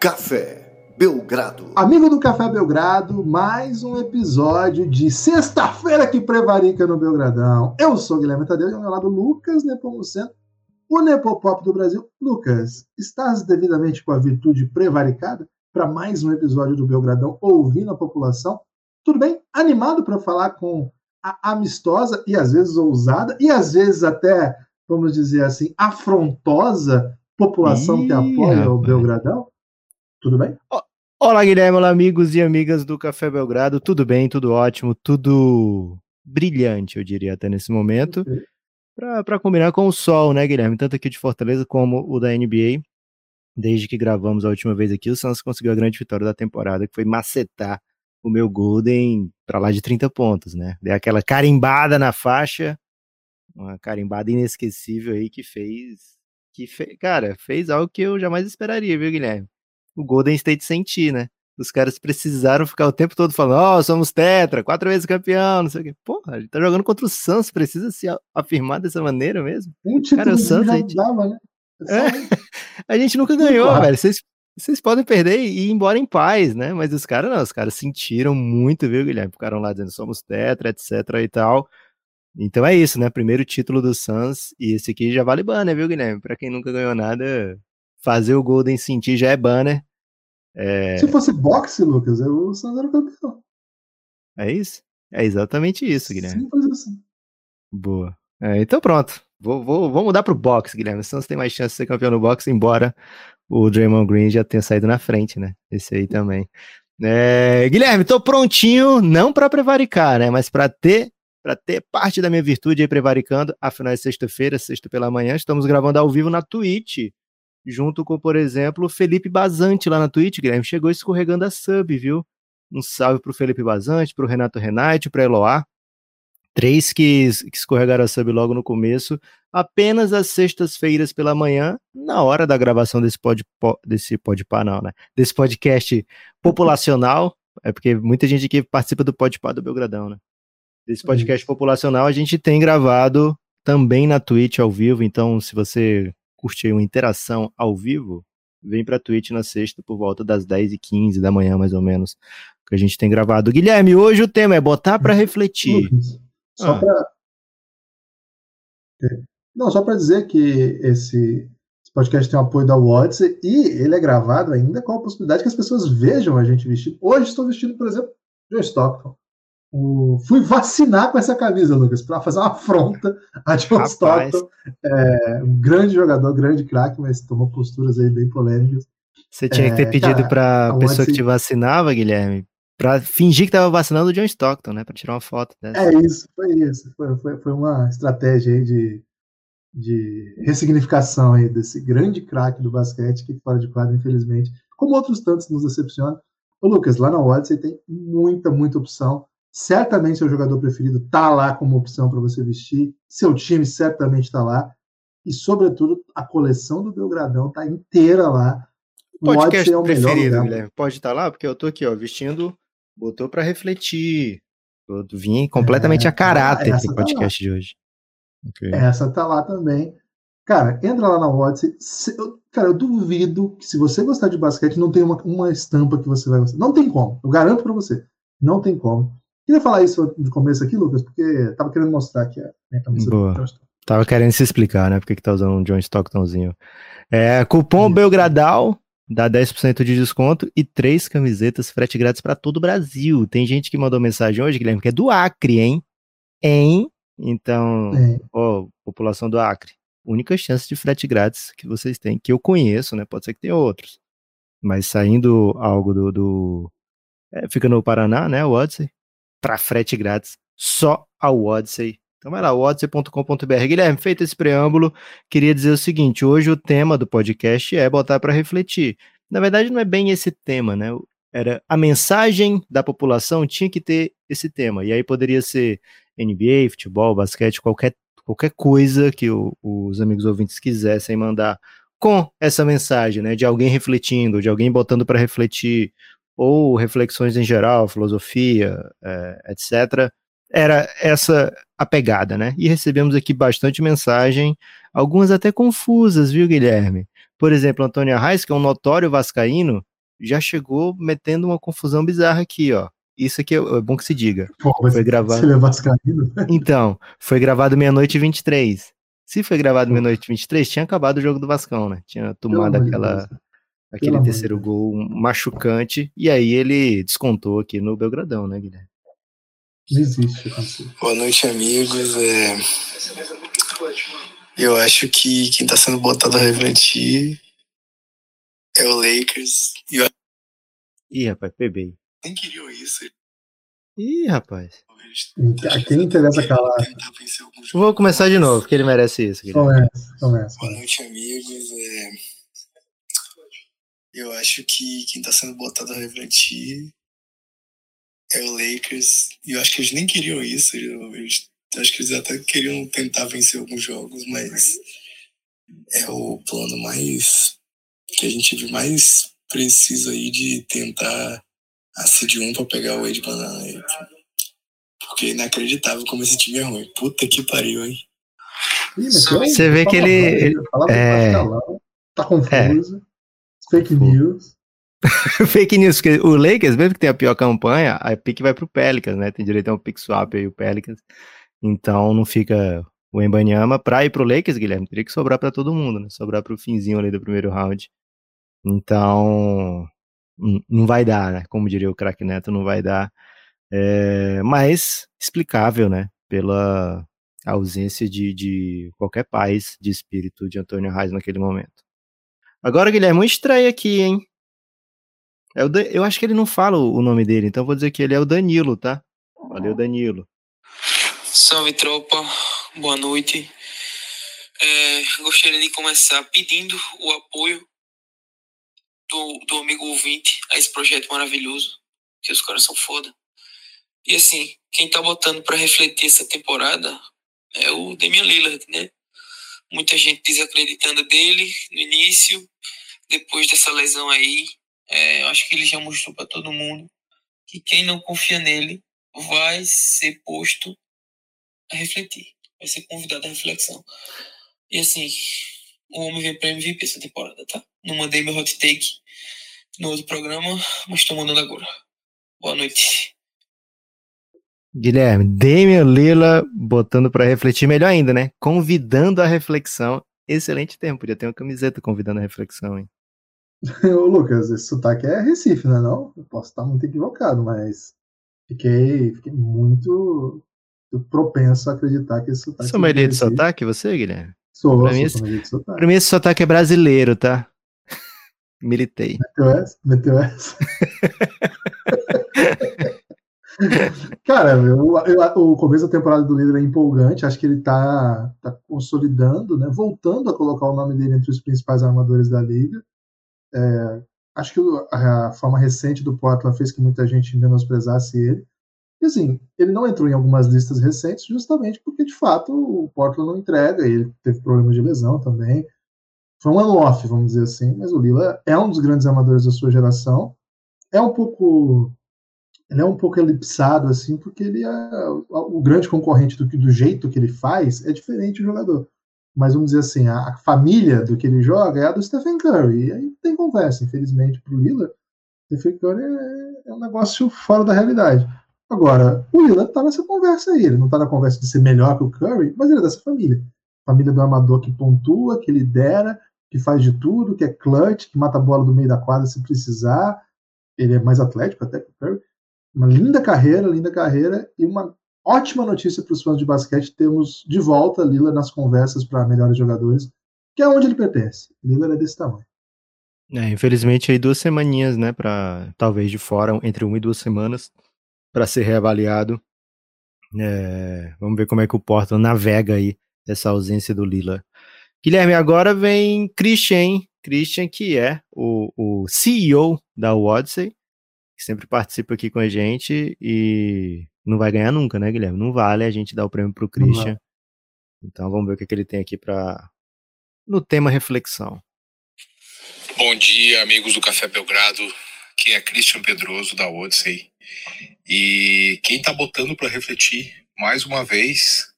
Café Belgrado. Amigo do Café Belgrado, mais um episódio de sexta-feira que prevarica no Belgradão. Eu sou Guilherme Tadeu e ao meu lado Lucas Nepomuceno, o Nepopop do Brasil. Lucas, estás devidamente com a virtude prevaricada para mais um episódio do Belgradão ouvindo a população? Tudo bem? Animado para falar com a amistosa e às vezes ousada e às vezes até, vamos dizer assim, afrontosa população Ih, que apoia rapaz. o Belgradão? Tudo bem? Olá, Guilherme, olá, amigos e amigas do Café Belgrado. Tudo bem, tudo ótimo, tudo brilhante, eu diria, até nesse momento. Para combinar com o sol, né, Guilherme? Tanto aqui de Fortaleza como o da NBA. Desde que gravamos a última vez aqui, o Santos conseguiu a grande vitória da temporada, que foi macetar o meu Golden para lá de 30 pontos, né? Deu aquela carimbada na faixa, uma carimbada inesquecível aí que fez. Que fe... Cara, fez algo que eu jamais esperaria, viu, Guilherme? O Golden State sentir, né? Os caras precisaram ficar o tempo todo falando, ó, oh, somos tetra, quatro vezes campeão, não sei o quê. Porra, ele tá jogando contra o Suns, precisa se afirmar dessa maneira mesmo? Um Cara, o Suns já gente... dava, né? É, a gente nunca ganhou, velho. Vocês, vocês podem perder e ir embora em paz, né? Mas os caras não, os caras sentiram muito, viu, Guilherme? Ficaram lá dizendo somos tetra, etc e tal. Então é isso, né? Primeiro título do Suns e esse aqui já vale banner, viu, Guilherme? Pra quem nunca ganhou nada, fazer o Golden sentir já é banner. É... Se fosse boxe, Lucas, o Santos era campeão. É isso? É exatamente isso, Guilherme. Simples assim. Boa. É, então pronto. Vou, vou, vou mudar pro boxe, Guilherme. O Santos tem mais chance de ser campeão no boxe, embora o Draymond Green já tenha saído na frente, né? Esse aí também. É, Guilherme, tô prontinho, não para prevaricar, né? Mas para ter para ter parte da minha virtude aí prevaricando. Afinal, é sexta-feira, sexta pela manhã. Estamos gravando ao vivo na Twitch junto com, por exemplo, Felipe Bazante lá na Twitch, Guilherme, chegou escorregando a sub, viu? Um salve pro Felipe Bazante, pro Renato Renate, pro Eloá. Três que, que escorregaram a sub logo no começo, apenas às sextas-feiras pela manhã, na hora da gravação desse pod, desse podpá, não, né? Desse podcast populacional, é porque muita gente aqui participa do podpá do Belgradão, né? Desse podcast populacional a gente tem gravado também na Twitch ao vivo, então se você curte aí uma interação ao vivo, vem pra Twitch na sexta por volta das 10h15 da manhã, mais ou menos, que a gente tem gravado. Guilherme, hoje o tema é botar para refletir. Só ah. para é, Não, só para dizer que esse, esse, podcast tem o apoio da Watts e ele é gravado ainda com a possibilidade que as pessoas vejam a gente vestido. Hoje estou vestido, por exemplo, John Stockton. O, fui vacinar com essa camisa, Lucas, para fazer uma afronta a John Stockton. É, um grande jogador, grande craque, mas tomou posturas aí bem polêmicas. Você tinha é, que ter é, pedido para a pessoa que te vacinava, Guilherme, para fingir que estava vacinando o John Stockton, né? Para tirar uma foto dessa. É isso, foi isso. Foi, foi, foi uma estratégia aí de, de ressignificação aí desse grande craque do basquete que fora de quadro, infelizmente, como outros tantos nos decepciona. O Lucas, lá na Odyssey tem muita, muita opção certamente seu jogador preferido está lá como opção para você vestir, seu time certamente está lá, e sobretudo a coleção do Belgradão está inteira lá. Podcast o preferido, Guilherme, pode estar tá lá, porque eu tô aqui, ó, vestindo, botou para refletir. Eu vim completamente é, a caráter do tá podcast tá de hoje. Okay. Essa tá lá também. Cara, entra lá na Odyssey. cara, eu duvido que se você gostar de basquete, não tem uma, uma estampa que você vai gostar. Não tem como. Eu garanto para você. Não tem como. Queria falar isso no começo aqui, Lucas, porque tava querendo mostrar aqui a minha camisa Boa. do Tava querendo se explicar, né? Porque que tá usando um John Stocktonzinho. É, cupom isso. Belgradal dá 10% de desconto e três camisetas frete grátis para todo o Brasil. Tem gente que mandou mensagem hoje, Guilherme, que é do Acre, hein? Hein? Então, é. ó, população do Acre, única chance de frete grátis que vocês têm, que eu conheço, né? Pode ser que tenha outros. Mas saindo algo do. do é, fica no Paraná, né? O Odyssey para frete grátis só ao Odyssey. Então vai lá, odyssey.com.br. Guilherme, feito esse preâmbulo, queria dizer o seguinte: hoje o tema do podcast é botar para refletir. Na verdade, não é bem esse tema, né? Era a mensagem da população tinha que ter esse tema. E aí poderia ser NBA, futebol, basquete, qualquer, qualquer coisa que o, os amigos ouvintes quisessem mandar com essa mensagem, né? De alguém refletindo, de alguém botando para refletir, ou reflexões em geral, filosofia, é, etc. Era essa a pegada, né? E recebemos aqui bastante mensagem, algumas até confusas, viu, Guilherme? Por exemplo, Antônio Arraes, que é um notório vascaíno, já chegou metendo uma confusão bizarra aqui, ó. Isso aqui é, é bom que se diga. Pô, mas Foi gravado. Você é vascaíno? Então, foi gravado meia-noite e 23. Se foi gravado meia-noite e 23, tinha acabado o jogo do Vascão, né? Tinha tomado aquela, Deus. Aquele amor de terceiro Deus. gol machucante. E aí ele descontou aqui no Belgradão, né, Guilherme? Acontecer. Boa noite, amigos. É, Eu acho que quem tá sendo botado a refletir é o Lakers. E eu Ih, rapaz, pebei. nem queriam isso. Ih, rapaz. A quem interessa calar? Vou começar de novo, porque ele merece isso. Guilherme. Começa, começa. Boa noite, amigos. É, Eu acho que quem tá sendo botado a refletir é o Lakers. E eu acho que eles nem queriam isso. Eu, eles- eu acho que eles até queriam tentar vencer alguns jogos, mas é o plano mais que a gente viu mais preciso aí de tentar a seed 1 pra pegar o Wade Banana aí. Porque é inacreditável como esse time é ruim. Puta que pariu, hein? Ih, Você vê que ele- ele- fala é. Tá confuso. Fake news. Fake news, porque o Lakers, mesmo que tenha a pior campanha, a pique vai pro Pelicans, né? Tem direito a um pick swap aí, o Pelicans. Então não fica o Embanyama. Pra ir pro Lakers, Guilherme, teria que sobrar pra todo mundo, né? Sobrar pro finzinho ali do primeiro round. Então, não vai dar, né? Como diria o craque Neto, não vai dar. É, mas explicável, né? Pela ausência de, de qualquer paz de espírito de Antônio Reis naquele momento. Agora, Guilherme, uma estreia aqui, hein? É o Eu acho que ele não fala o nome dele, então vou dizer que ele é o Danilo, tá? Valeu, Danilo. Salve tropa, boa noite. É, gostaria de começar pedindo o apoio do, do amigo ouvinte a esse projeto maravilhoso, que os caras são foda. E assim, quem tá botando pra refletir essa temporada é o Damian Lillard, né? Muita gente desacreditando dele no início, depois dessa lesão aí. É, eu acho que ele já mostrou pra todo mundo que quem não confia nele vai ser posto a refletir, vai ser convidado à reflexão. E assim, o homem veio pra MVP essa temporada, tá? Não mandei meu hot take no outro programa, mas tô mandando agora. Boa noite. Guilherme, Damian Lila botando pra refletir melhor ainda, né? Convidando a reflexão. Excelente tempo, podia ter uma camiseta convidando a reflexão, hein? Ô, Lucas, esse sotaque é Recife, né? Não? Eu posso estar muito equivocado, mas fiquei, fiquei muito, propenso a acreditar que esse sotaque. Sou maioria de seja Recife. sotaque, você, Guilherme? Sou, Pra sou mim, sommelier de sotaque. Pra mim esse sotaque é brasileiro, tá? Militei. Meteu essa? Meteu essa? Cara, eu, eu- o começo da temporada do líder é empolgante. Acho que ele tá, tá consolidando, né? Voltando a colocar o nome dele entre os principais armadores da liga. É, acho que a, forma recente do Portland fez que muita gente menosprezasse ele. E assim, ele não entrou em algumas listas recentes justamente porque, de fato, o Portland não entrega. Ele teve problemas de lesão também. Foi um ano off, vamos dizer assim. Mas o Lila é um dos grandes armadores da sua geração. É um pouco ele é um pouco elipsado assim, porque ele é o, o grande concorrente do do jeito que ele faz é diferente do jogador. Mas vamos dizer assim, a, a família do que ele joga é a do Stephen Curry. E aí tem conversa, infelizmente, pro Lillard. Stephen Curry é, é um negócio fora da realidade. Agora, o Lillard tá nessa conversa aí. Ele não tá na conversa de ser melhor que o Curry, mas ele é dessa família. Família do amador que pontua, que lidera, que faz de tudo, que é clutch, que mata a bola do meio da quadra se precisar. Ele é mais atlético até que o Curry uma linda carreira, linda carreira e uma ótima notícia para os fãs de basquete. Temos de volta Lila nas conversas para melhores jogadores, que é onde ele pertence. Lila é desse tamanho. É, infelizmente aí duas semaninhas, né, para talvez de fora, entre uma e duas semanas, para ser reavaliado. É, vamos ver como é que o Portland navega aí essa ausência do Lila. Guilherme, agora vem Christian? Christian que é o, o CEO da Odyssey, que sempre participa aqui com a gente e não vai ganhar nunca, né, Guilherme? Não vale a gente dar o prêmio pro Christian. Então vamos ver o que, é que ele tem aqui para no tema reflexão. Bom dia, amigos do Café Belgrado. Aqui é Christian Pedroso da Odyssey. E quem tá botando para refletir mais uma vez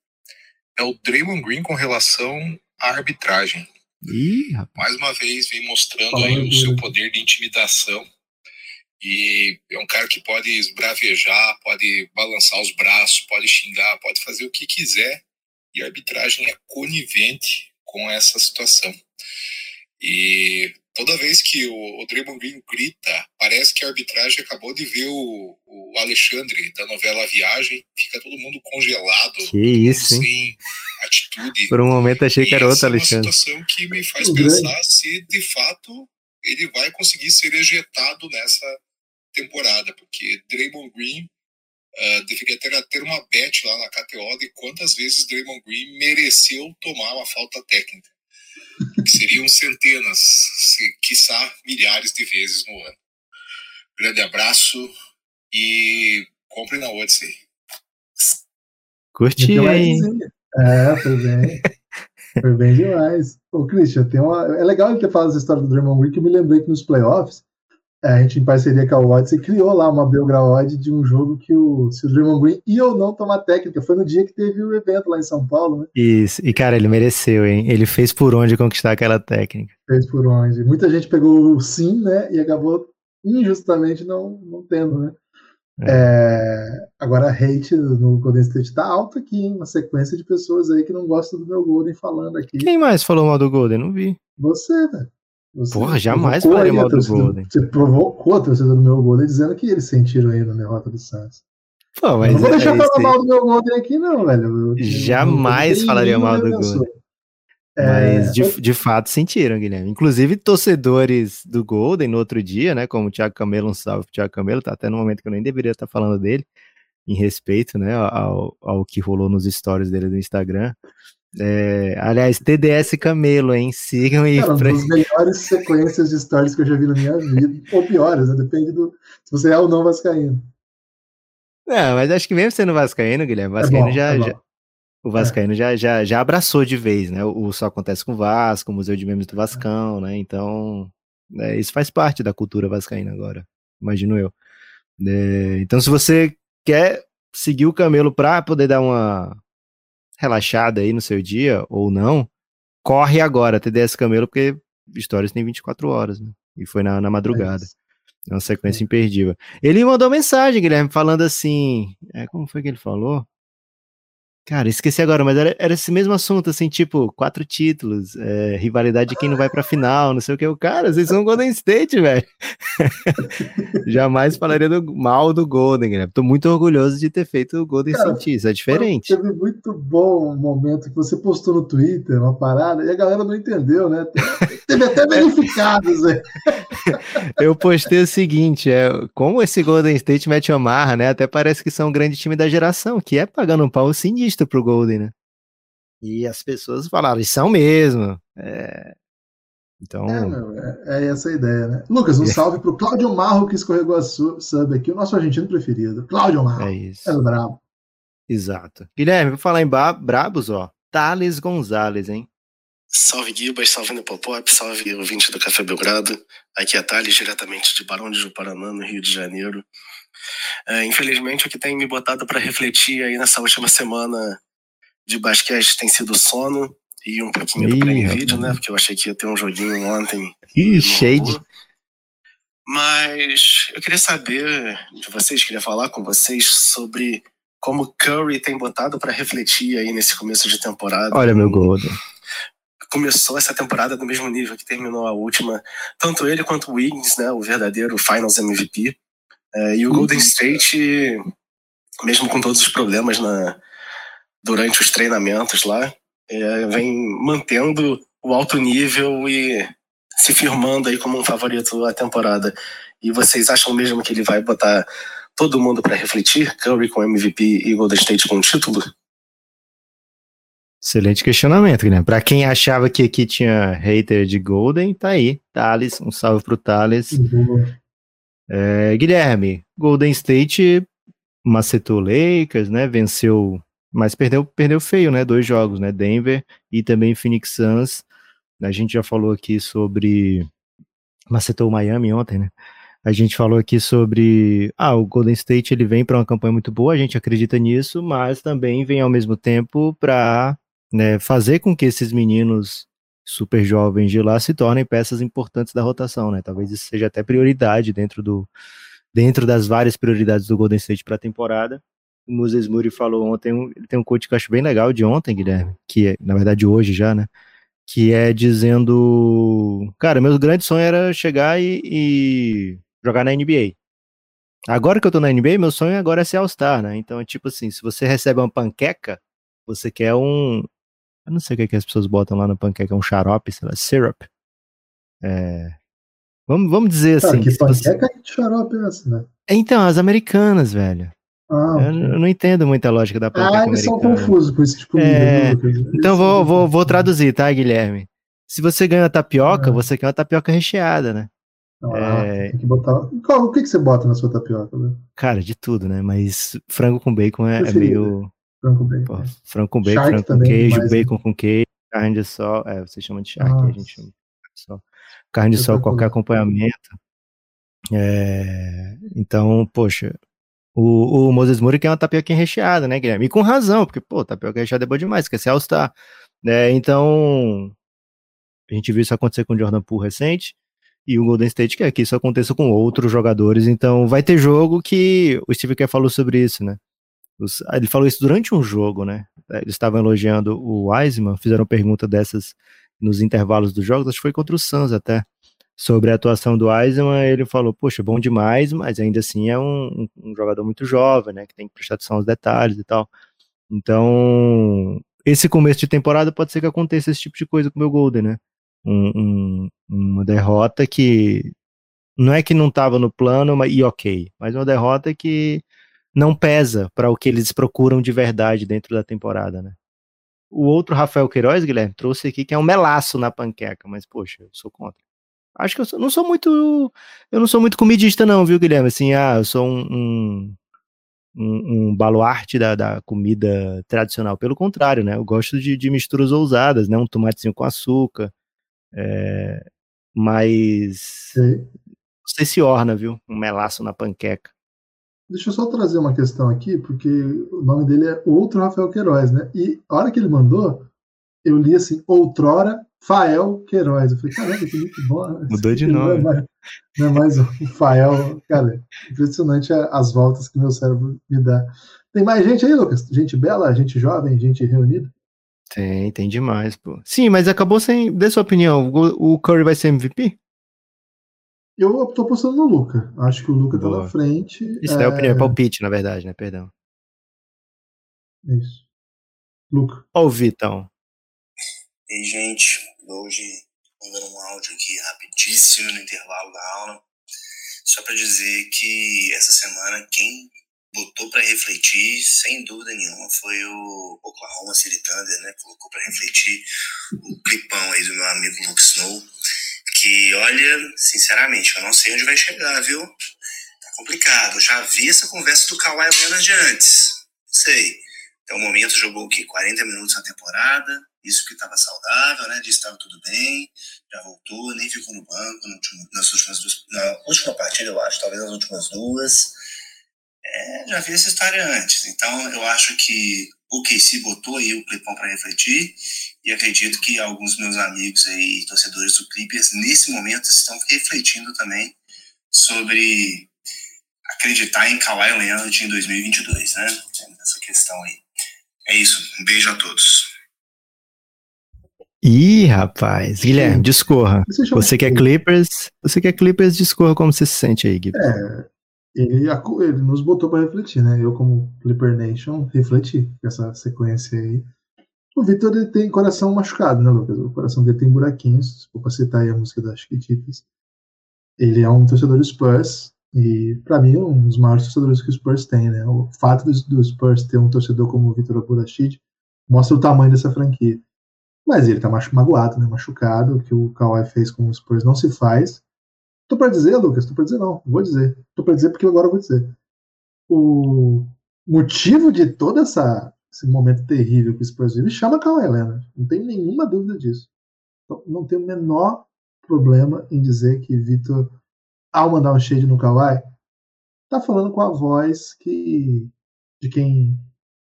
é o Draymond Green com relação à arbitragem. Ih, rapaz. Mais uma vez vem mostrando Fala, aí o seu poder de intimidação E é um cara que pode esbravejar, pode balançar os braços, pode xingar, pode fazer o que quiser. E a arbitragem é conivente com essa situação. E toda vez que o, o Draymond Green grita, parece que a arbitragem acabou de ver o, o Alexandre da novela Viagem, fica todo mundo congelado, que isso, hein? sem atitude. Por um momento achei que era outro Alexandre. É uma situação que me faz O pensar se de fato ele vai conseguir ser ejetado nessa temporada, porque Draymond Green uh, deveria ter, ter uma bet lá na KTO de quantas vezes Draymond Green mereceu tomar uma falta técnica. Que seriam centenas, se, quiçá milhares de vezes no ano. Grande abraço e compre na Odyssey. Curti, Então, hein? É, foi bem. foi bem demais. Ô, Christian, tem uma... é legal ele ter falado essa história do Draymond Green, que eu me lembrei que nos playoffs, a gente, em parceria com a Odyssey, criou lá uma Belgrade de um jogo que o, se o Draymond Green ia ou não tomar técnica. Foi no dia que teve o evento lá em São Paulo, né? Isso. E, cara, ele mereceu, hein? Ele fez por onde conquistar aquela técnica. Fez por onde. Muita gente pegou o sim, né? E acabou injustamente não, não tendo, né? É, agora a hate no Golden State tá alta aqui, hein? Uma sequência de pessoas aí que não gostam do meu Golden falando aqui. Quem mais falou mal do Golden? Não vi. Você, velho. Você Porra, jamais provocou falarei aí a mal do Golden. Você provocou a torcida do meu Golden dizendo que eles sentiram aí na derrota do Santos. Pô, Eu mas não vou é deixar isso falar mal do meu Golden aqui, não, velho. Eu- Jamais eu- eu- falaria eu- mal do eu- eu- Golden. É, Mas de, de fato sentiram, Guilherme. Inclusive, torcedores do Golden no outro dia, né? Como o Thiago Camelo, um salve pro Thiago Camelo, tá até no momento que eu nem deveria estar falando dele, em respeito, né, ao, ao que rolou nos stories dele do Instagram. É, aliás, TDS Camelo, hein? Sigam aí. Cara, uma pra- das melhores sequências de stories que eu já vi na minha vida. Ou piores, né? Depende do. Se você é ou não vascaíno. Não, mas acho que mesmo sendo Vascaíno, Guilherme, o É Vascaíno bom, já, é já- o Vascaíno já, já, já abraçou de vez, né? O, o Só Acontece com o Vasco, o Museu de Memes do Vascão, né? Então, é, isso faz parte da cultura vascaína agora, imagino eu. É, então, se você quer seguir o Camelo pra poder dar uma relaxada aí no seu dia, ou não, corre agora, TDS Camelo, porque Stories tem 24 horas, né? E foi na, na madrugada. É uma sequência imperdível. Ele mandou mensagem, Guilherme, falando assim. É, como foi que ele falou? Cara, esqueci agora, mas era, era esse mesmo assunto, assim, tipo, quatro títulos, é, rivalidade de quem não vai pra final, não sei o que. O cara, vocês são Golden State, velho. Jamais falaria do, mal do Golden, Guilherme. Tô muito orgulhoso de ter feito o Golden Cara, sentir, isso é diferente. Teve muito bom um momento que você postou no Twitter uma parada e a galera não entendeu, né? Teve até verificados aí. Eu postei o seguinte, é, como esse Golden State mete amarra, né? Até parece que são um grande time da geração, que é pagando um pau sinistro pro Golden, né? E as pessoas falaram, e são mesmo. É, Então, É, meu, é, é essa a ideia, né? Lucas, um É. salve pro Cláudio Marro que escorregou a su- sub aqui, o nosso argentino preferido. Cláudio Marro. é isso. É brabo. Exato. Guilherme, vou falar em brabos, ó. Thales Gonzalez, hein? Salve Gibas, salve Nepopop, salve ouvinte do Café Belgrado. Aqui é Thales, diretamente de Barão de Juparanã, no Rio de Janeiro. É, infelizmente, o que tem me botado para refletir aí nessa última semana de basquete tem sido sono e um pouquinho do Ih, Prime rapaz. Video, né? Porque eu achei que ia ter um joguinho ontem Ih, shade. Mas eu queria saber de vocês, queria falar com vocês sobre como Curry tem botado para refletir aí nesse começo de temporada. Olha meu Golden. Começou essa temporada no mesmo nível que terminou a última, tanto ele quanto o Wiggins, né, o verdadeiro Finals MVP. É, e o Golden State, mesmo com todos os problemas na, durante os treinamentos lá, é, vem mantendo o alto nível e se firmando aí como um favorito à temporada. E vocês acham mesmo que ele vai botar todo mundo para refletir? Curry com MVP e Golden State com título? Excelente questionamento, Guilherme. Pra quem achava que aqui tinha hater de Golden, tá aí. Thales, um salve pro Thales. Boa. É, Guilherme, Golden State macetou Lakers, né? Venceu, mas perdeu, perdeu feio, né? Dois jogos, né? Denver e também Phoenix Suns. A gente já falou aqui sobre macetou Miami ontem, né? A gente falou aqui sobre ah, o Golden State ele vem para uma campanha muito boa, a gente acredita nisso, mas também vem ao mesmo tempo para né, fazer com que esses meninos super jovens de lá se tornem peças importantes da rotação, né? Talvez isso seja até prioridade dentro do, dentro das várias prioridades do Golden State para a temporada. O Moses Moody falou ontem, ele tem um coach que eu acho bem legal de ontem, Guilherme, que é, na verdade, hoje já, né? Que é dizendo, cara, meu grande sonho era chegar e, e jogar na NBA. Agora que eu tô na NBA, meu sonho agora é ser All-Star, né? Então é tipo assim, se você recebe uma panqueca, você quer um. Eu não sei o que, é que as pessoas botam lá na panqueca, um xarope, sei lá, syrup. É, Vamos, vamos dizer assim. que panqueca você... de xarope é essa, né? Então, as americanas, velho. Ah, eu, não entendo muita lógica da panqueca Ah, eles americana. são confusos com esse tipo de é... Então vou, vou, vou traduzir, tá, Guilherme? Se você ganha tapioca, ah. você quer uma tapioca recheada, né? Ah, é... tem que botar... Qual, o que, que você bota na sua tapioca? Né? Cara, de tudo, né? Mas frango com bacon é, é meio... Frango com bacon. Pô, é. Frango com bacon, frango com queijo, mais, bacon né? com queijo, carne de sol. É, você chama de charque, a gente chama de sol carne de sol, qualquer acompanhamento. É, então, poxa, o, o Moses Moura quer uma tapioca recheada, né, Guilherme? E com razão, porque, pô, tapioca recheada é boa demais, quer ser All-Star. Né? Então, a gente viu isso acontecer com o Jordan Poole recente, e o Golden State quer que isso aconteça com outros jogadores, então vai ter jogo que o Steve Kerr falou sobre isso, né? Ele falou isso durante um jogo, né? Eles estavam elogiando o Wiseman, fizeram pergunta dessas nos intervalos dos jogos, acho que foi contra o Suns até, sobre a atuação do Eisenman, ele falou, poxa, bom demais, mas ainda assim é um, um, jogador muito jovem, né, que tem que prestar atenção aos detalhes e tal. Então, esse começo de temporada pode ser que aconteça esse tipo de coisa com o meu Golden, né? Um, um, uma derrota que não é que não estava no plano e ok, mas uma derrota que não pesa para o que eles procuram de verdade dentro da temporada, né? O outro Rafael Queiroz, Guilherme, trouxe aqui que é um melaço na panqueca, mas poxa, eu sou contra. Acho que eu sou, não sou muito. Eu não sou muito comidista, não, viu, Guilherme? Assim, ah, eu sou um, um, um, um baluarte da, da, comida tradicional. Pelo contrário, né? Eu gosto de, de misturas ousadas, né? Um tomatezinho com açúcar. É, mas. Sim. Não sei se orna, viu? Um melaço na panqueca. Deixa eu só trazer uma questão aqui, porque o nome dele é outro Rafael Queiroz, né? E a hora que ele mandou, eu li assim, outrora Fael Queiroz. Eu falei, caramba, que muito bom. Né? Mudou de nome. Não é mais, não é mais o Fael. Cara, impressionante as voltas que meu cérebro me dá. Tem mais gente aí, Lucas? Gente bela, gente jovem, gente reunida? Tem, tem demais, pô. Sim, mas acabou sem. Dê sua opinião, o Curry vai ser MVP? Eu tô apostando no Luca. Acho que o Luca Boa. tá na frente. Isso é, é opinião, é palpite, na verdade, né? Perdão. Isso. Luca. Ó o Vitão. Ei, gente. Hoje mandando um áudio aqui rapidíssimo no intervalo da aula. Só para dizer que essa semana quem botou para refletir, sem dúvida nenhuma, foi o Oklahoma City Thunder, né? Colocou para refletir o clipão aí do meu amigo Luke Snow que, olha, sinceramente, eu não sei onde vai chegar, viu? Tá complicado. Eu já vi essa conversa do Kawhi Leonard antes. Não sei. Até o momento jogou o quê? 40 minutos na temporada. Isso que estava saudável, né? Disse que estava tudo bem. Já voltou, nem ficou no banco no último, nas últimas duas. Na última partida, eu acho. Talvez nas últimas duas. É, já vi essa história antes. Então, eu acho que o KC botou aí o Clipão para refletir e acredito que alguns meus amigos aí, torcedores do Clippers, nesse momento estão refletindo também sobre acreditar em Kawhi Leonard em 2022, né? Essa questão aí. É isso. Um beijo a todos. Ih, rapaz. Guilherme, discorra. Você quer Clippers? Você quer Clippers? Discorra como você se sente aí, Guilherme. É, ele, ele nos botou para refletir, né? Eu, como Clipper Nation, refleti essa sequência aí. O Vitor tem coração machucado, né, Lucas? O coração dele tem buraquinhos. For citar aí a música das Chiquititas. Ele é um torcedor do Spurs. E, para mim, é um dos maiores torcedores que o Spurs tem, né? O fato do, Spurs ter um torcedor como o Vitor Aburachid mostra o tamanho dessa franquia. Mas ele tá magoado, né? Machucado. O que o Kawhi fez com o Spurs não se faz. Tô para dizer, Lucas, tô para dizer não, vou dizer. Tô para dizer porque agora eu vou dizer. O motivo de todo essa, esse momento terrível que o Spurs vive chama Kawhi Leonard. Não tenho nenhuma dúvida disso. Então, não tenho o menor problema em dizer que Vitor, ao mandar um shade no Kawhi, tá falando com a voz que de quem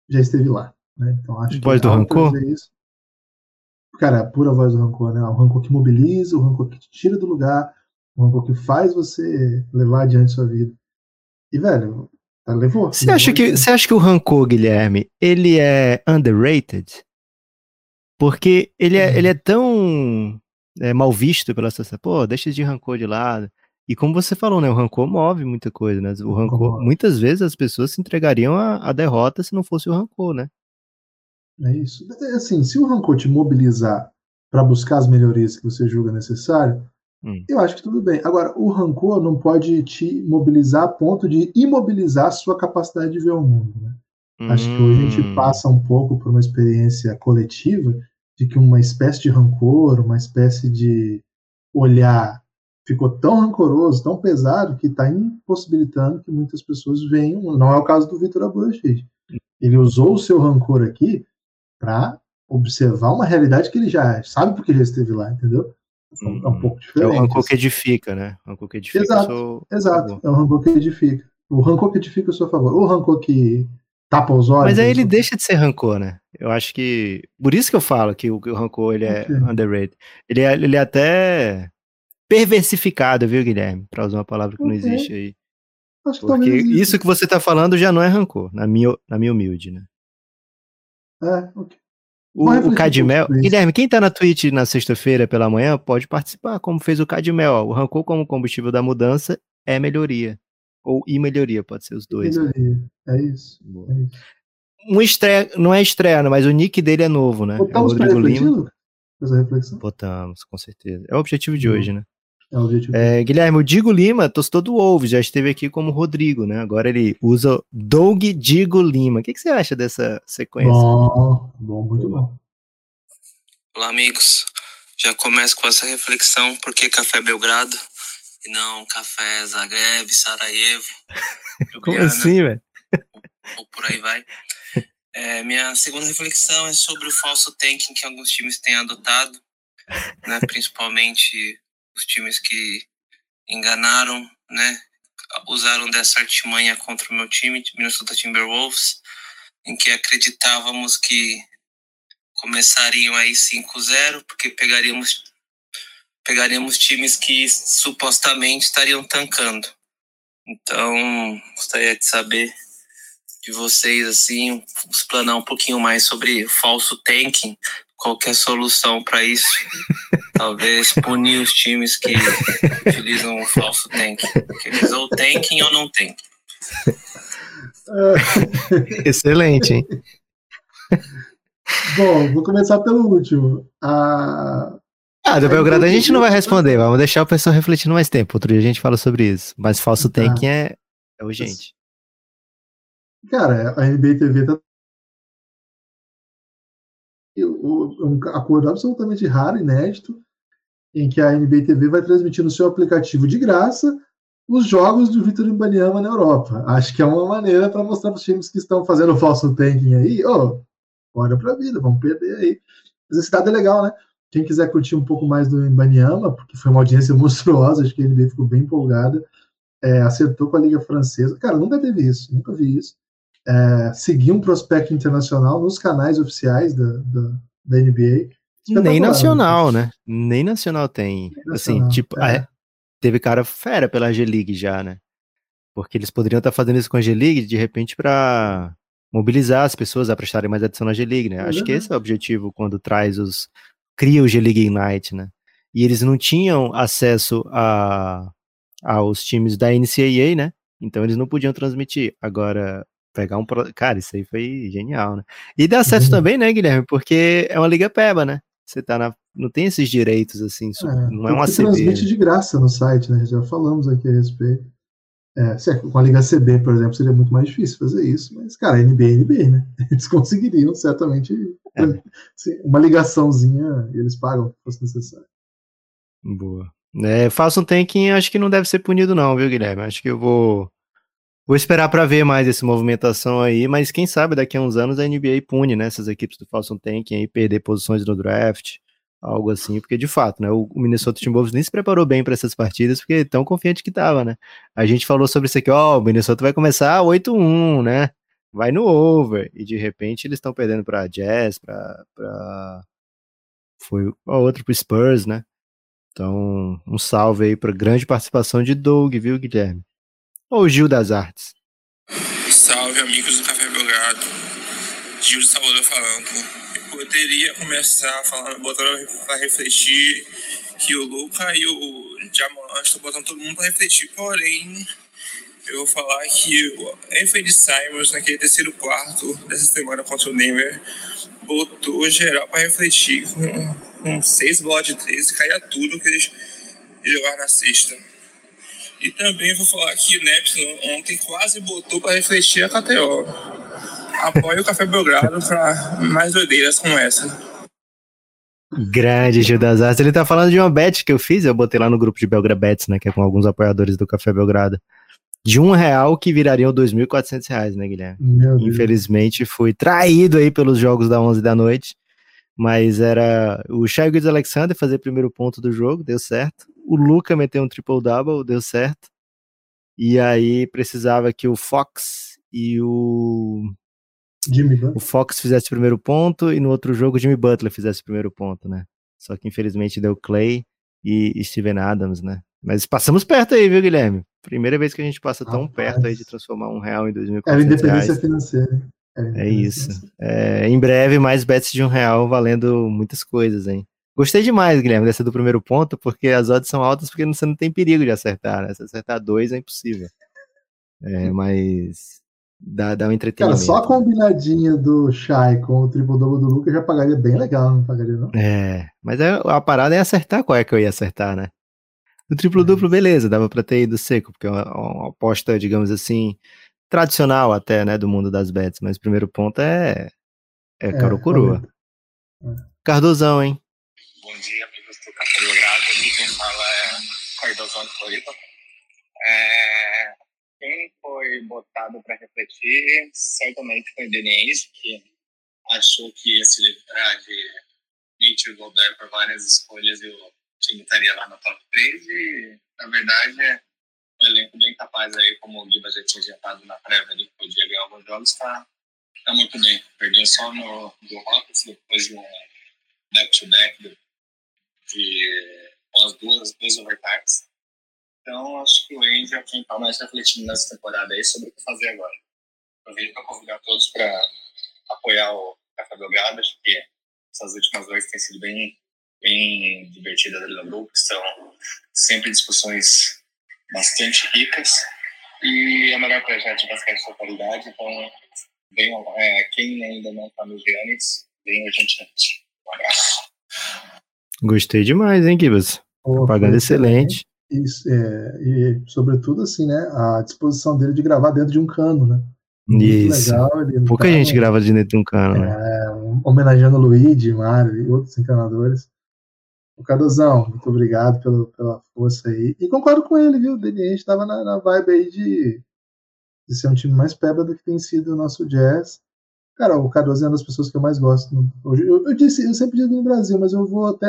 já esteve lá. Né? Então acho que voz do rancor? Isso. Cara, a pura voz do rancor, né? O rancor que mobiliza, o rancor que te tira do lugar, um que faz você levar adiante sua vida. E, velho, levou. Você acha, que, você acha que o rancor, Guilherme, ele é underrated? Porque ele é, ele é tão é, mal visto pela sociedade. Pô, deixa de rancor de lado. E como você falou, né? O rancor move muita coisa, né? O rancor, muitas vezes as pessoas se entregariam à, derrota se não fosse o rancor, né? É isso. É assim, se o rancor te mobilizar para buscar as melhorias que você julga necessário, hum. eu acho que tudo bem. Agora, o rancor não pode te mobilizar a ponto de imobilizar a sua capacidade de ver o mundo, né? Hum. Acho que hoje a gente hum. passa um pouco por uma experiência coletiva de que uma espécie de rancor, uma espécie de olhar ficou tão rancoroso, tão pesado, que está impossibilitando que muitas pessoas venham. Não é o caso do Vitor Abuachid. Ele usou o seu rancor aqui para observar uma realidade que ele já sabe porque já esteve lá, entendeu? É um uhum. pouco diferente. É o rancor que edifica, né? O rancor que edifica. Exato, sou... exato. É o rancor que edifica. O rancor que edifica eu sou a favor. O rancor que tapa os olhos. Mas aí ele deixa de ser rancor, né? Eu acho que. Por isso que eu falo que o, que o rancor ele é okay. underrated. Ele é, ele é até perversificado, viu, Guilherme? Para usar uma palavra que okay. não existe aí. Acho Porque isso que você está falando já não é rancor, na minha, na minha humilde, né? É, ok. O, o Cadmel. Guilherme, quem tá na Twitch na sexta-feira pela manhã pode participar, como fez o Cadmel. O rancor como combustível da mudança é melhoria. Ou e melhoria, pode ser os dois. Né? Melhoria, né? é, isso, é isso. Um estreia, não é estreia, mas o nick dele é novo, né? Botamos é o Rodrigo Lima. Essa reflexão? Botamos, com certeza. É o objetivo de hoje, né? É o objetivo. É, Guilherme, o Digo Lima, tostou do Wolves, já esteve aqui como Rodrigo, né? Agora ele usa Doug Digo Lima. O que, que você acha dessa sequência? Bom, bom, muito bom. Olá, amigos. Já começo com essa reflexão, por que Café Belgrado e não Café Zagreb, Sarajevo, Como assim, velho? Ou por aí vai. É, minha segunda reflexão é sobre o falso tanking que alguns times têm adotado, né? principalmente os times que enganaram, né, usaram dessa artimanha contra o meu time, Minnesota Timberwolves, em que acreditávamos que começariam aí 5-0, porque pegaríamos pegaríamos times que supostamente estariam tancando. Então, gostaria de saber de vocês assim, explanar um pouquinho mais sobre falso tanking, qualquer solução para isso. Talvez punir os times que utilizam o falso tank. Que eles ou tanking ou não tanking. Excelente, hein? Bom, vou começar pelo último. A... Ah, do Belgrado a gente não vai responder, vamos deixar o pessoal refletindo mais tempo. Outro dia a gente fala sobre isso. Mas falso tá. tanking é, é urgente. Cara, a NBA TV tá um acordo absolutamente raro, inédito, em que a NBA TV vai transmitir no seu aplicativo de graça os jogos do Vitor Imbaniama na Europa. Acho que é uma maneira para mostrar para os times que estão fazendo falso tanking aí, oh, olha para a vida, vamos perder aí. Mas esse dado é legal, né? Quem quiser curtir um pouco mais do Imbaniama, porque foi uma audiência monstruosa, acho que a NBA ficou bem empolgada, é, acertou com a Liga Francesa. Cara, nunca teve isso, nunca vi isso. É, seguir um prospecto internacional nos canais oficiais da, da, da NBA. Nem nacional, né? Nem nacional tem. Nem assim, nacional, tipo, é. teve cara fera pela G-League já, né? Porque eles poderiam estar fazendo isso com a G-League de repente para mobilizar as pessoas a prestarem mais atenção na G-League, né? Acho que esse é o objetivo quando traz os. cria o G-League Ignite, né? E eles não tinham acesso a, aos times da NCAA, né? Então eles não podiam transmitir. Agora, pegar um. Cara, isso aí foi genial, né? E dá certo uhum. também, né, Guilherme? Porque é uma liga peba, né? Você tá na. Não tem esses direitos, assim, é, não é uma CB. transmite de graça no site, né? Já falamos aqui a respeito. É, com a Liga CB, por exemplo, seria muito mais difícil fazer isso, mas, cara, NBA é NBA, né? Eles conseguiriam certamente é. uma ligaçãozinha e eles pagam se fosse necessário. Boa. É, faça um tanking, acho que não deve ser punido, não, viu, Guilherme? Acho que eu vou Vou esperar para ver mais essa movimentação aí, mas quem sabe daqui a uns anos a NBA pune né, essas equipes do Falson Tanking aí, perder posições no draft, algo assim, porque de fato, né, o Minnesota Timberwolves nem se preparou bem para essas partidas, porque tão confiante que tava, né? A gente falou sobre isso aqui, ó, o Minnesota vai começar 8-1, né? Vai no over, e de repente eles estão perdendo para Jazz, para foi a outro pro Spurs, né? Então, um salve aí para grande participação de Doug, viu, Guilherme? Ou Gil das Artes? Salve, amigos do Café Belgrado. Gil Salvador falando. Eu poderia começar falando, botando para refletir que o Luca e o Diamante estão botando todo mundo para refletir. Porém, eu vou falar que o Anthony Simons, naquele terceiro quarto dessa semana contra o Denver, botou geral para refletir com, com seis bolas de três e caía tudo que eles jogaram na sexta. E também vou falar que o Neps ontem quase botou para refletir a KTO. Apoie o Café Belgrado para mais doideiras como essa. Grande Gil das Artes. Ele tá falando de uma bet que eu fiz, eu botei lá no grupo de Belgra Bets, né, que é com alguns apoiadores do Café Belgrado. De um real que virariam 2.400 reais, né, Guilherme? Infelizmente fui traído aí pelos jogos da 11 da noite, mas era o Shai Gildes Alexander fazer primeiro ponto do jogo, deu certo o Luca meteu um triple-double, deu certo. E aí precisava que o Fox e o. Jimmy Butler. O Fox fizesse o primeiro ponto e no outro jogo o Jimmy Butler fizesse o primeiro ponto, né? Só que infelizmente deu Clay e Steven Adams, né? Mas passamos perto aí, viu, Guilherme? Primeira vez que a gente passa tão perto aí de transformar um real em 2.400 Era independência financeira. É isso. É, em breve, mais bets de um real valendo muitas coisas, hein? Gostei demais, Guilherme, dessa do primeiro ponto, porque as odds são altas porque você não tem perigo de acertar, né? Se acertar dois é impossível. É, mas dá, dá um entretenimento. Cara, só a combinadinha do Shai com o triple double do Lucas já pagaria bem legal, não pagaria não? É, mas a, é, a parada é acertar qual é que eu ia acertar, né? O triplo duplo, é. beleza, dava pra ter ido seco, porque é uma, uma aposta, digamos assim, tradicional até, né, do mundo das bets, mas o primeiro ponto é, é, é caro coroa. É. Cardozão, hein? Bom dia, amigos do Café Belgrado. Aqui quem fala é Cardozão Floripa. É, quem foi botado para refletir certamente foi o Denise, que achou que ia se livrar de Mitchell Gobert por várias escolhas e o time estaria lá no top 3. E, na verdade, é um elenco bem capaz aí, como o Giba já tinha adiantado na prévia ali, que podia ganhar alguns jogos, está tá muito bem. Perdeu só no do Rockets depois de um back-to-back de as duas, duas overtimes. Então, acho que o Andy é quem está mais refletindo nessa temporada aí sobre o que fazer agora. Aproveito para convidar todos para apoiar o Café Belgrado, acho que essas últimas duas têm sido bem, bem divertidas ali no grupo, são sempre discussões bastante ricas e é o melhor projeto de basquete da qualidade, então venham, é, quem ainda não está no Giannis, venham urgentemente. Um abraço. Gostei demais, hein, Gibas? Propaganda excelente. Isso, é, e, sobretudo, assim, né? A disposição dele de gravar dentro de um cano, né? Muito Isso. Legal, Pouca tá, gente grava de dentro de um cano, né? é, né? Homenageando o Luigi, Mário e outros encanadores. O Cadozão, muito obrigado pelo, pela força aí. E concordo com ele, viu? O gente estava na, na vibe aí de, de ser um time mais peba do que tem sido o nosso Jazz. Cara, o Cardoso é uma das pessoas que eu mais gosto. Hoje, eu, eu, disse, eu sempre digo no Brasil, mas eu vou até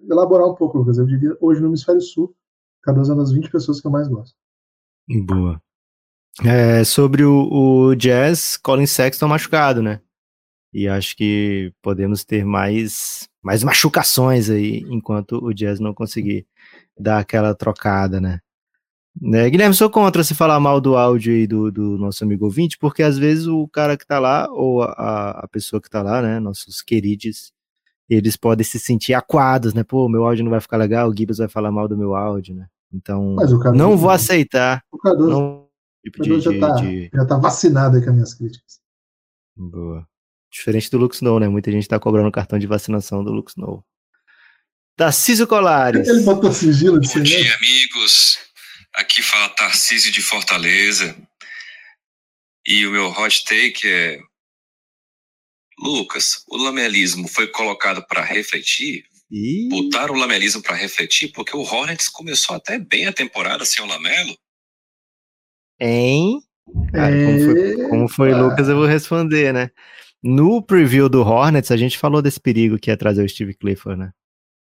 elaborar um pouco, Lucas. Eu diria hoje no Hemisfério Sul, Cardoso é uma das 20 pessoas que eu mais gosto. Boa. É, sobre o, o Jazz, Colin Sexton machucado, né? E acho que podemos ter mais, mais machucações aí, enquanto o Jazz não conseguir dar aquela trocada, né? Né, Guilherme, sou contra se falar mal do áudio aí do, do nosso amigo ouvinte, porque às vezes o cara que tá lá, ou a, a pessoa que tá lá, né, nossos queridos, eles podem se sentir acuados, né? Pô, meu áudio não vai ficar legal, o Gibbs vai falar mal do meu áudio, né? Então, não vou aceitar. O Cardoso, não, tipo de, já, tá, de... já tá vacinado aí com as minhas críticas. Boa. Diferente do Lux Snow, né? Muita gente tá cobrando cartão de vacinação do Lux Snow. Tarcísio Colares. Ele botou sigilo de Bom dia, amigos. Aqui fala Tarcísio de Fortaleza. E o meu hot take é: Lucas, o lamelismo foi colocado para refletir? E... Botaram o lamelismo para refletir porque o Hornets começou até bem a temporada sem o Lamelo. Hein? Cara, como foi, como foi Lucas, eu vou responder, né? No preview do Hornets, a gente falou desse perigo que ia trazer o Steve Clifford, né?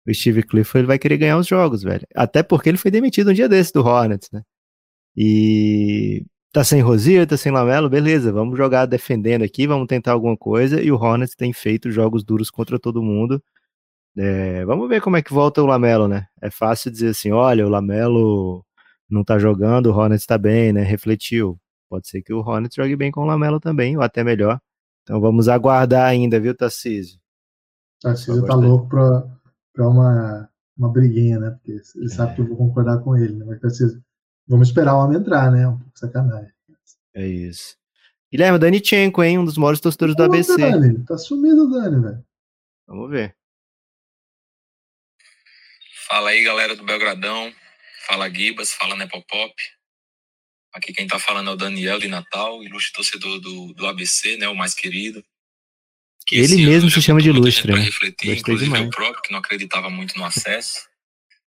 O Steve Clifford vai querer ganhar os jogos, velho. Até porque ele foi demitido um dia desse do Hornets, né? E tá sem Rosier, tá sem Lamelo, beleza, vamos jogar defendendo aqui, vamos tentar alguma coisa. E o Hornets tem feito jogos duros contra todo mundo. É, vamos ver como é que volta o Lamelo, né? É fácil dizer assim: olha, o Lamelo não tá jogando, o Hornets tá bem, né? Refletiu. Pode ser que o Hornets jogue bem com o Lamelo também, ou até melhor. Então vamos aguardar ainda, viu, Tarcísio? Tarcísio tá louco pra, pra uma, uma briguinha, né? Porque ele é. sabe que eu vou concordar com ele, né? Mas Tarcísio, vamos esperar o homem entrar, né? Um pouco sacanagem. É isso. Guilherme, Danichenko, hein? Um dos maiores torcedores do ABC. Dani, tá sumido o Dani, velho. Vamos ver. Fala aí, galera do Belgradão. Fala Gibas, fala Nepopop. Aqui quem tá falando é o Daniel de Natal, ilustre torcedor do, do ABC, né? O mais querido. Que Ele mesmo se chama de ilustre, né? refletir, inclusive demais. eu próprio, que não acreditava muito no acesso.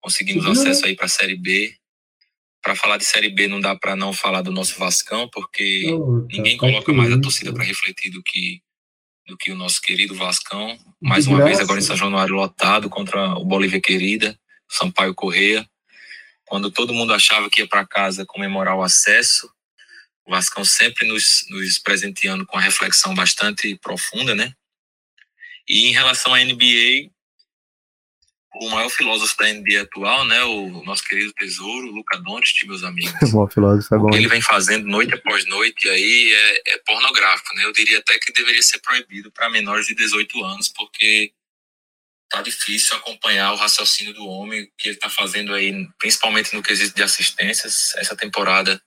Conseguimos Sim, acesso aí pra Série B. Para falar de Série B não dá para não falar do nosso Vascão, porque oh, ninguém coloca mais a torcida para refletir do que do que o nosso querido Vascão. Mais uma vez agora em São Januário lotado contra o Bolívia Querida, Sampaio Correia quando todo mundo achava que ia para casa comemorar o acesso, o Vascão sempre nos, nos presenteando com uma reflexão bastante profunda, né? E em relação à NBA, o maior filósofo da NBA atual, né, o nosso querido tesouro, Luca Doncic, meus amigos. o maior filósofo é bom. O que ele vem fazendo noite após noite aí é, é pornográfico, né? Eu diria até que deveria ser proibido para menores de 18 anos, porque tá difícil acompanhar o raciocínio do homem, o que ele tá fazendo aí, principalmente no quesito de assistências. Essa temporada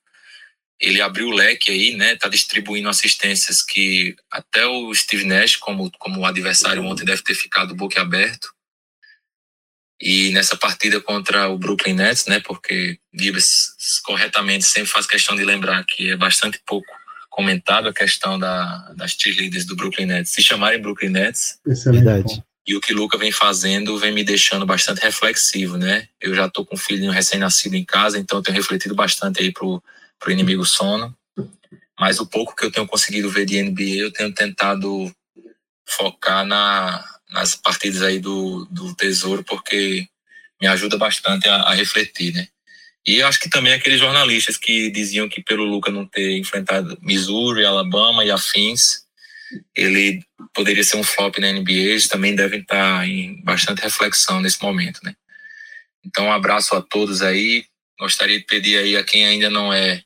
ele abriu o leque aí, né? Tá distribuindo assistências que até o Steve Nash, como, como adversário ontem, deve ter ficado boca aberto. E nessa partida contra o Brooklyn Nets, né? Porque Gibbs corretamente sempre faz questão de lembrar que é bastante pouco comentado a questão da, das cheerleaders do Brooklyn Nets se chamarem Brooklyn Nets. Excelente. Verdade. E o que o Luca vem fazendo vem me deixando bastante reflexivo, né? Eu já tô com um filhinho recém-nascido em casa, então eu tenho refletido bastante aí pro, pro inimigo sono. Mas o pouco que eu tenho conseguido ver de NBA, eu tenho tentado focar na, nas partidas aí do, do Tesouro, porque me ajuda bastante a, a refletir, né? E acho que também aqueles jornalistas que diziam que pelo Luca não ter enfrentado Missouri, Alabama e afins, ele poderia ser um flop na NBA, eles também devem estar em bastante reflexão nesse momento, né? Então, um abraço a todos aí. Gostaria de pedir aí a quem ainda não é,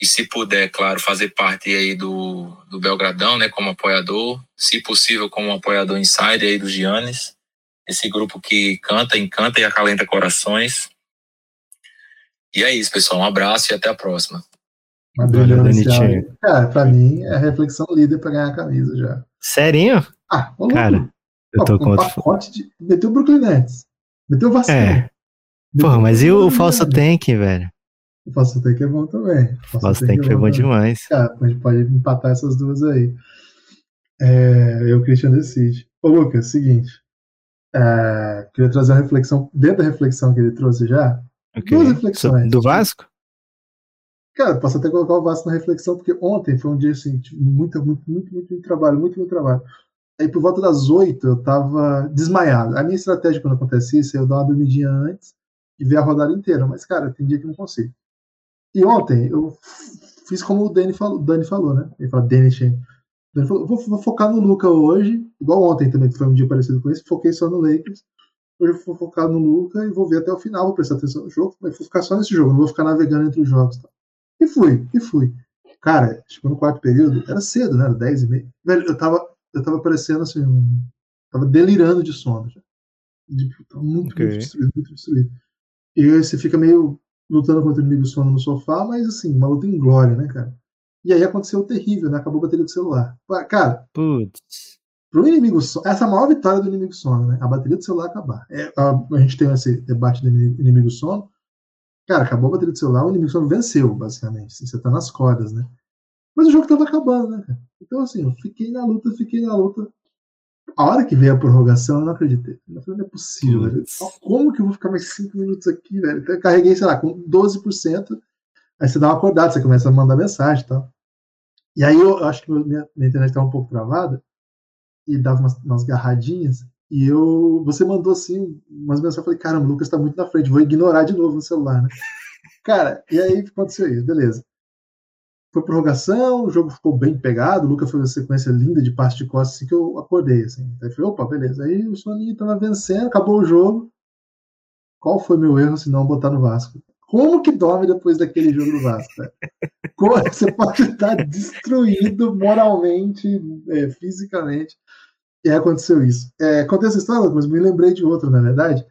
e se puder, claro, fazer parte aí do, do Belgradão, né, como apoiador, se possível, como apoiador insider aí do Giannis, esse grupo que canta, encanta e acalenta corações. E é isso, pessoal. Um abraço e até a próxima. Brilhância. Cara, pra mim é reflexão líder pra ganhar a camisa já. Serinho? Ah, ô, Cara, eu tô um com pacote de. Meteu o Brooklyn Nets. Meteu o Vasco. É. Porra, mas e o, o falso tank, velho? O falso tank é bom também. O tank, tank foi é bom, bom demais. Cara, a gente pode empatar essas duas aí. É, eu, Christian decide. Ô, Lucas, seguinte. É, queria trazer uma reflexão. Dentro da reflexão que ele trouxe já. Okay. Duas reflexões. Do Vasco? Cara, posso até colocar o Vasco na reflexão, porque ontem foi um dia assim, muito, muito, muito, muito, muito trabalho, muito, muito trabalho. Aí por volta das oito eu tava desmaiado. A minha estratégia quando acontece isso é eu dar uma dormidinha antes e ver a rodada inteira. Mas, cara, tem dia que não consigo. E ontem eu fiz como o Dani falou, Dani falou né? Ele falou, Dani Dani falou, vou, vou, focar no Luca hoje, igual ontem também, que foi um dia parecido com esse, foquei só no Lakers. Hoje eu vou focar no Luca e vou ver até o final, vou prestar atenção no jogo, mas vou ficar só nesse jogo, não vou ficar navegando entre os jogos. Tá? E fui, e fui. Cara, chegou no quarto período, era cedo, né? Era 10 e meia. Velho, eu tava, eu tava parecendo assim, um, tava delirando de sono. Já. De, tava muito, okay. muito destruído, muito destruído. E aí você fica meio lutando contra o inimigo sono no sofá, mas assim, uma luta em glória, né, cara? E aí aconteceu o terrível, né? Acabou a bateria do celular. Cara, Putz. pro inimigo sono, essa é a maior vitória do inimigo sono, né? A bateria do celular acabar. É, a, a, gente tem esse debate do inimigo sono, Cara, acabou a bateria do celular, o inimigo só venceu, basicamente. Assim, você tá nas cordas, né? Mas o jogo tava acabando, né, cara? Então, assim, eu fiquei na luta, fiquei na luta. A hora que veio a prorrogação, eu não acreditei. Eu falei, não é possível, velho. Como que eu vou ficar mais 5 minutos aqui, velho? Então, eu carreguei, sei lá, com 12%. Aí você dá uma acordada, você começa a mandar mensagem e tal. E aí eu, eu acho que minha, minha internet estava um pouco travada e dava umas, umas garradinhas. E eu, você mandou assim, umas mensagens, eu falei, caramba, o Lucas tá muito na frente, vou ignorar de novo no celular, né? Cara, e aí aconteceu isso, beleza. Foi prorrogação, o jogo ficou bem pegado, o Lucas fez uma sequência linda de passe de costas assim que eu acordei, assim. Aí falei, opa, beleza. Aí o Soninho tava vencendo, acabou o jogo. Qual foi meu erro se não botar no Vasco? como que dorme depois daquele jogo do Vasco? Né? Como, você pode estar destruído moralmente, é, fisicamente. E aí aconteceu isso. É, contei essa história, mas me lembrei de outra, na verdade,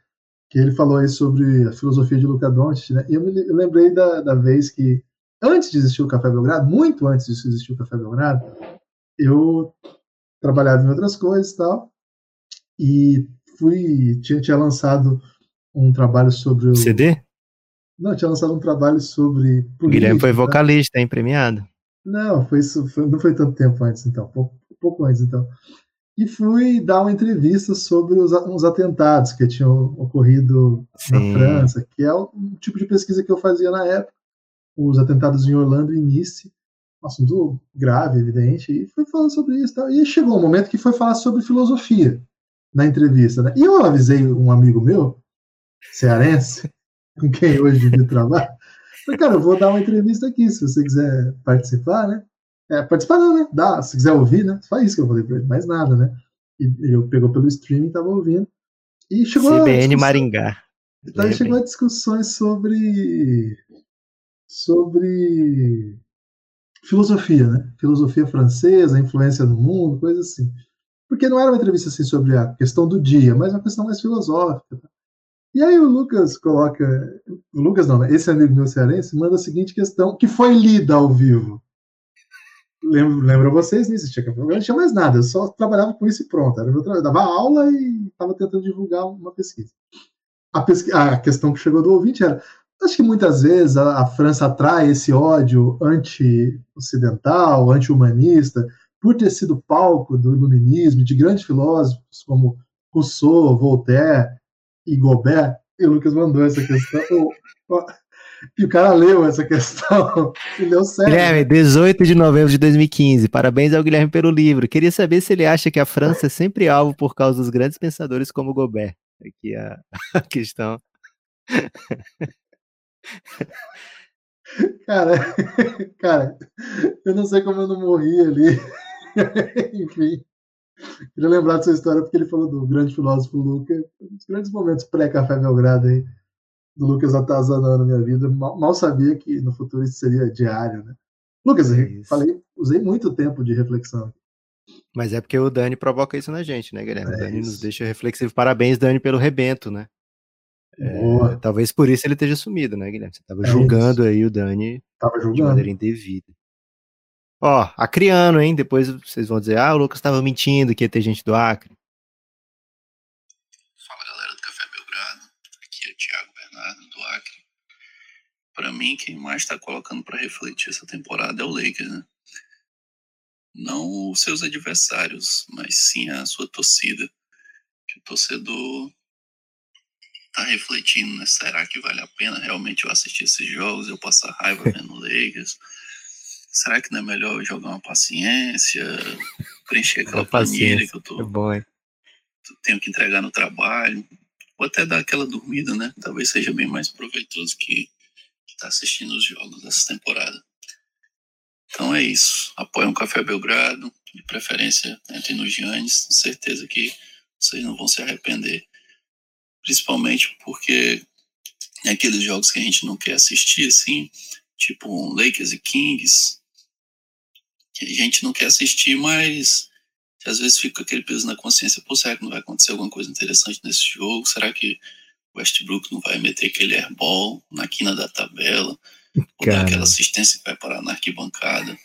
que ele falou aí sobre a filosofia de Luca Doncic, né? E eu me lembrei da, da vez que, antes de existir o Café Belgrado, muito antes de existir o Café Belgrado, eu trabalhava em outras coisas e tal, e fui, tinha, tinha lançado um trabalho sobre o... CD? Não, tinha lançado um trabalho sobre. Política, Guilherme foi vocalista, hein, premiado. Não, foi, foi, não foi tanto tempo antes, então, pouco, pouco antes, então. E fui dar uma entrevista sobre os, uns atentados que tinham ocorrido Sim. na França, que é o tipo de pesquisa que eu fazia na época. Os atentados em Orlando e Nice, um assunto grave, evidente, e fui falando sobre isso. Tal. E chegou um momento que foi falar sobre filosofia na entrevista. Né? E eu avisei um amigo meu, cearense, com quem hoje divide trabalho. Falei, cara, eu vou dar uma entrevista aqui, se você quiser participar, né? É, participar não, né? Dá, se quiser ouvir, né? Só isso que eu falei pra ele, mais nada, né? E ele pegou pelo streaming, tava ouvindo. E chegou CBN Maringá. Então chegou a discussões sobre sobre filosofia, né? Filosofia francesa, influência no mundo, coisa assim. Porque não era uma entrevista assim sobre a questão do dia, mas uma questão mais filosófica. Tá? E aí o Lucas coloca. O Lucas não, né? Esse amigo meu cearense manda a seguinte questão, que foi lida ao vivo. Lembro, lembra vocês? Tinha, eu não tinha mais nada, eu só trabalhava com isso e pronto. Era meu trabalho. Dava aula e estava tentando divulgar uma pesquisa. A, a, questão que chegou do ouvinte era: acho que muitas vezes a, a França atrai esse ódio anti-ocidental, anti-humanista, por ter sido palco do iluminismo, de grandes filósofos como Rousseau, Voltaire e Gobert, e o Lucas mandou essa questão. e o cara leu essa questão e deu certo. Guilherme, 18 de novembro de 2015. Parabéns ao Guilherme pelo livro. Queria saber se ele acha que a França é sempre alvo por causa dos grandes pensadores como Gobert. Aqui a, a questão. Cara, cara, eu não sei como eu não morri ali. Enfim. Queria lembrar dessa história porque ele falou do grande filósofo Luca, um dos grandes momentos pré-Café Belgrado aí, do Lucas atazanando minha vida. Mal, mal, sabia que no futuro isso seria diário, né? Lucas, é falei, usei muito tempo de reflexão. Mas é porque o Dani provoca isso na gente, né, Guilherme? É o Dani isso. nos deixa reflexivo. Parabéns, Dani, pelo rebento, né? É, talvez por isso ele esteja sumido, né, Guilherme? Você estava é julgando isso. aí o Dani tava julgando. de maneira indevida. Ó, acriano, hein? Depois vocês vão dizer, ah, o Lucas estava mentindo que ia ter gente do Acre. Fala galera do Café Belgrado, aqui é Thiago Bernardo do Acre. Para mim, quem mais está colocando para refletir essa temporada é o Lakers, né? Não os seus adversários, mas sim a sua torcida. Que o torcedor tá refletindo, né? Será que vale a pena realmente eu assistir esses jogos, eu passar raiva vendo o Lakers? será que não é melhor jogar uma paciência, preencher aquela planilha que eu tô, é bom, hein? tenho que entregar no trabalho, ou até dar aquela dormida, né? Talvez seja bem mais proveitoso que estar tá assistindo os jogos dessa temporada. Então é isso. Apoia um Café Belgrado, de preferência entre nos Giannis, certeza que vocês não vão se arrepender. Principalmente porque é aqueles jogos que a gente não quer assistir, assim, tipo um Lakers e Kings, que a gente não quer assistir, mas às vezes fica aquele peso na consciência, pô, será que não vai acontecer alguma coisa interessante nesse jogo? Será que o Westbrook não vai meter aquele airball na quina da tabela? Ou dar aquela assistência que vai parar na arquibancada?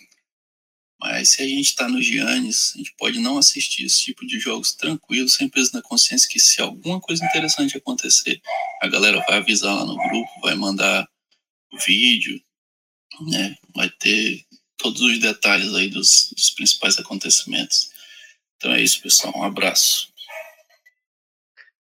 Mas se a gente está no Giannis, a gente pode não assistir esse tipo de jogos tranquilo, sem peso na consciência que se alguma coisa interessante acontecer, a galera vai avisar lá no grupo, vai mandar vídeo, né? Vai ter todos os detalhes aí dos, dos principais acontecimentos. Então é isso, pessoal. Um abraço.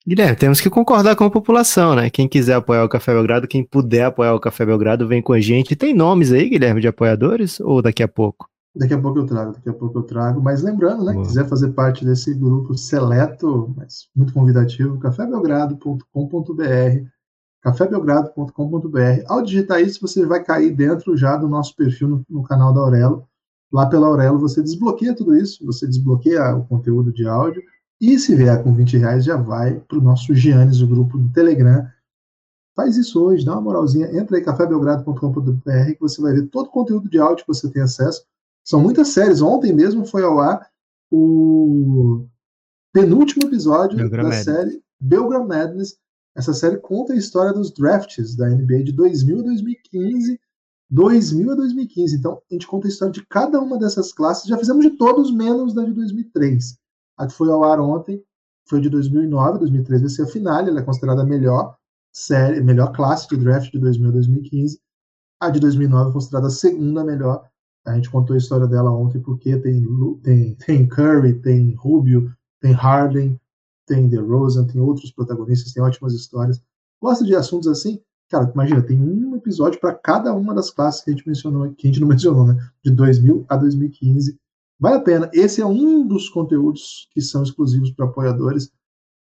Guilherme, temos que concordar com a população, né? Quem quiser apoiar o Café Belgrado, quem puder apoiar o Café Belgrado, vem com a gente. Tem nomes aí, Guilherme, de apoiadores? Ou daqui a pouco? Daqui a pouco eu trago, daqui a pouco eu trago. Mas lembrando, né? Boa. quiser fazer parte desse grupo seleto, mas muito convidativo, cafébelgrado.com.br cafébelgrado.com.br. Ao digitar isso, você vai cair dentro já do nosso perfil no, no, canal da Aurelo. Lá pela Aurelo você desbloqueia tudo isso, você desbloqueia o conteúdo de áudio e se vier com 20 reais já vai para o nosso Giannis, o grupo do Telegram, faz isso hoje, dá uma moralzinha, entra aí cafébelgrado.com.br que você vai ver todo o conteúdo de áudio que você tem acesso. São muitas séries. Ontem mesmo foi ao ar o penúltimo episódio Belgram da Madness. série Belgram Madness. Essa série conta a história dos drafts da NBA de 2000 a 2015. 2000 a 2015. Então, a gente conta a história de cada uma dessas classes. Já fizemos de todos, menos da de 2003. A que foi ao ar ontem foi de 2009. 2003 vai ser a finale. Ela é considerada a melhor série, melhor classe de draft de 2000 a 2015. A de 2009 é considerada a segunda melhor. A gente contou a história dela ontem porque tem, tem, tem Curry, tem Rubio, tem Harden, tem DeRozan, tem outros protagonistas, tem ótimas histórias. Gosta de assuntos assim? Cara, imagina, tem um episódio para cada uma das classes que a gente mencionou, que a gente não mencionou, né? De 2000 a 2015. Vale a pena. Esse é um dos conteúdos que são exclusivos para apoiadores.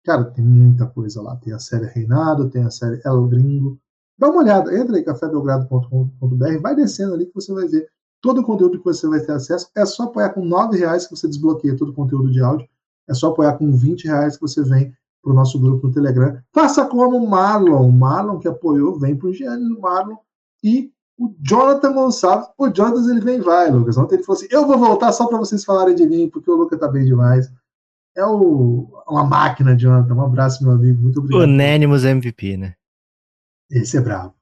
Cara, tem muita coisa lá. Tem a série Reinado, tem a série El Gringo. Dá uma olhada, entra aí cafébelgrado.com.br, vai descendo ali que você vai ver todo o conteúdo que você vai ter acesso. É só apoiar com R$ reais que você desbloqueia todo o conteúdo de áudio. É só apoiar com 20 reais que você vem para o nosso grupo no Telegram. Faça como o Marlon. O Marlon que apoiou, vem para o Gênesis do Marlon. E o Jonathan Gonçalves. O Jonathan ele vem e vai, Lucas. Ontem ele falou assim: eu vou voltar só para vocês falarem de mim, porque o Lucas tá bem demais. É o, uma máquina, Jonathan. Um abraço, meu amigo. Muito obrigado. Unânimos MVP, né? Esse é bravo.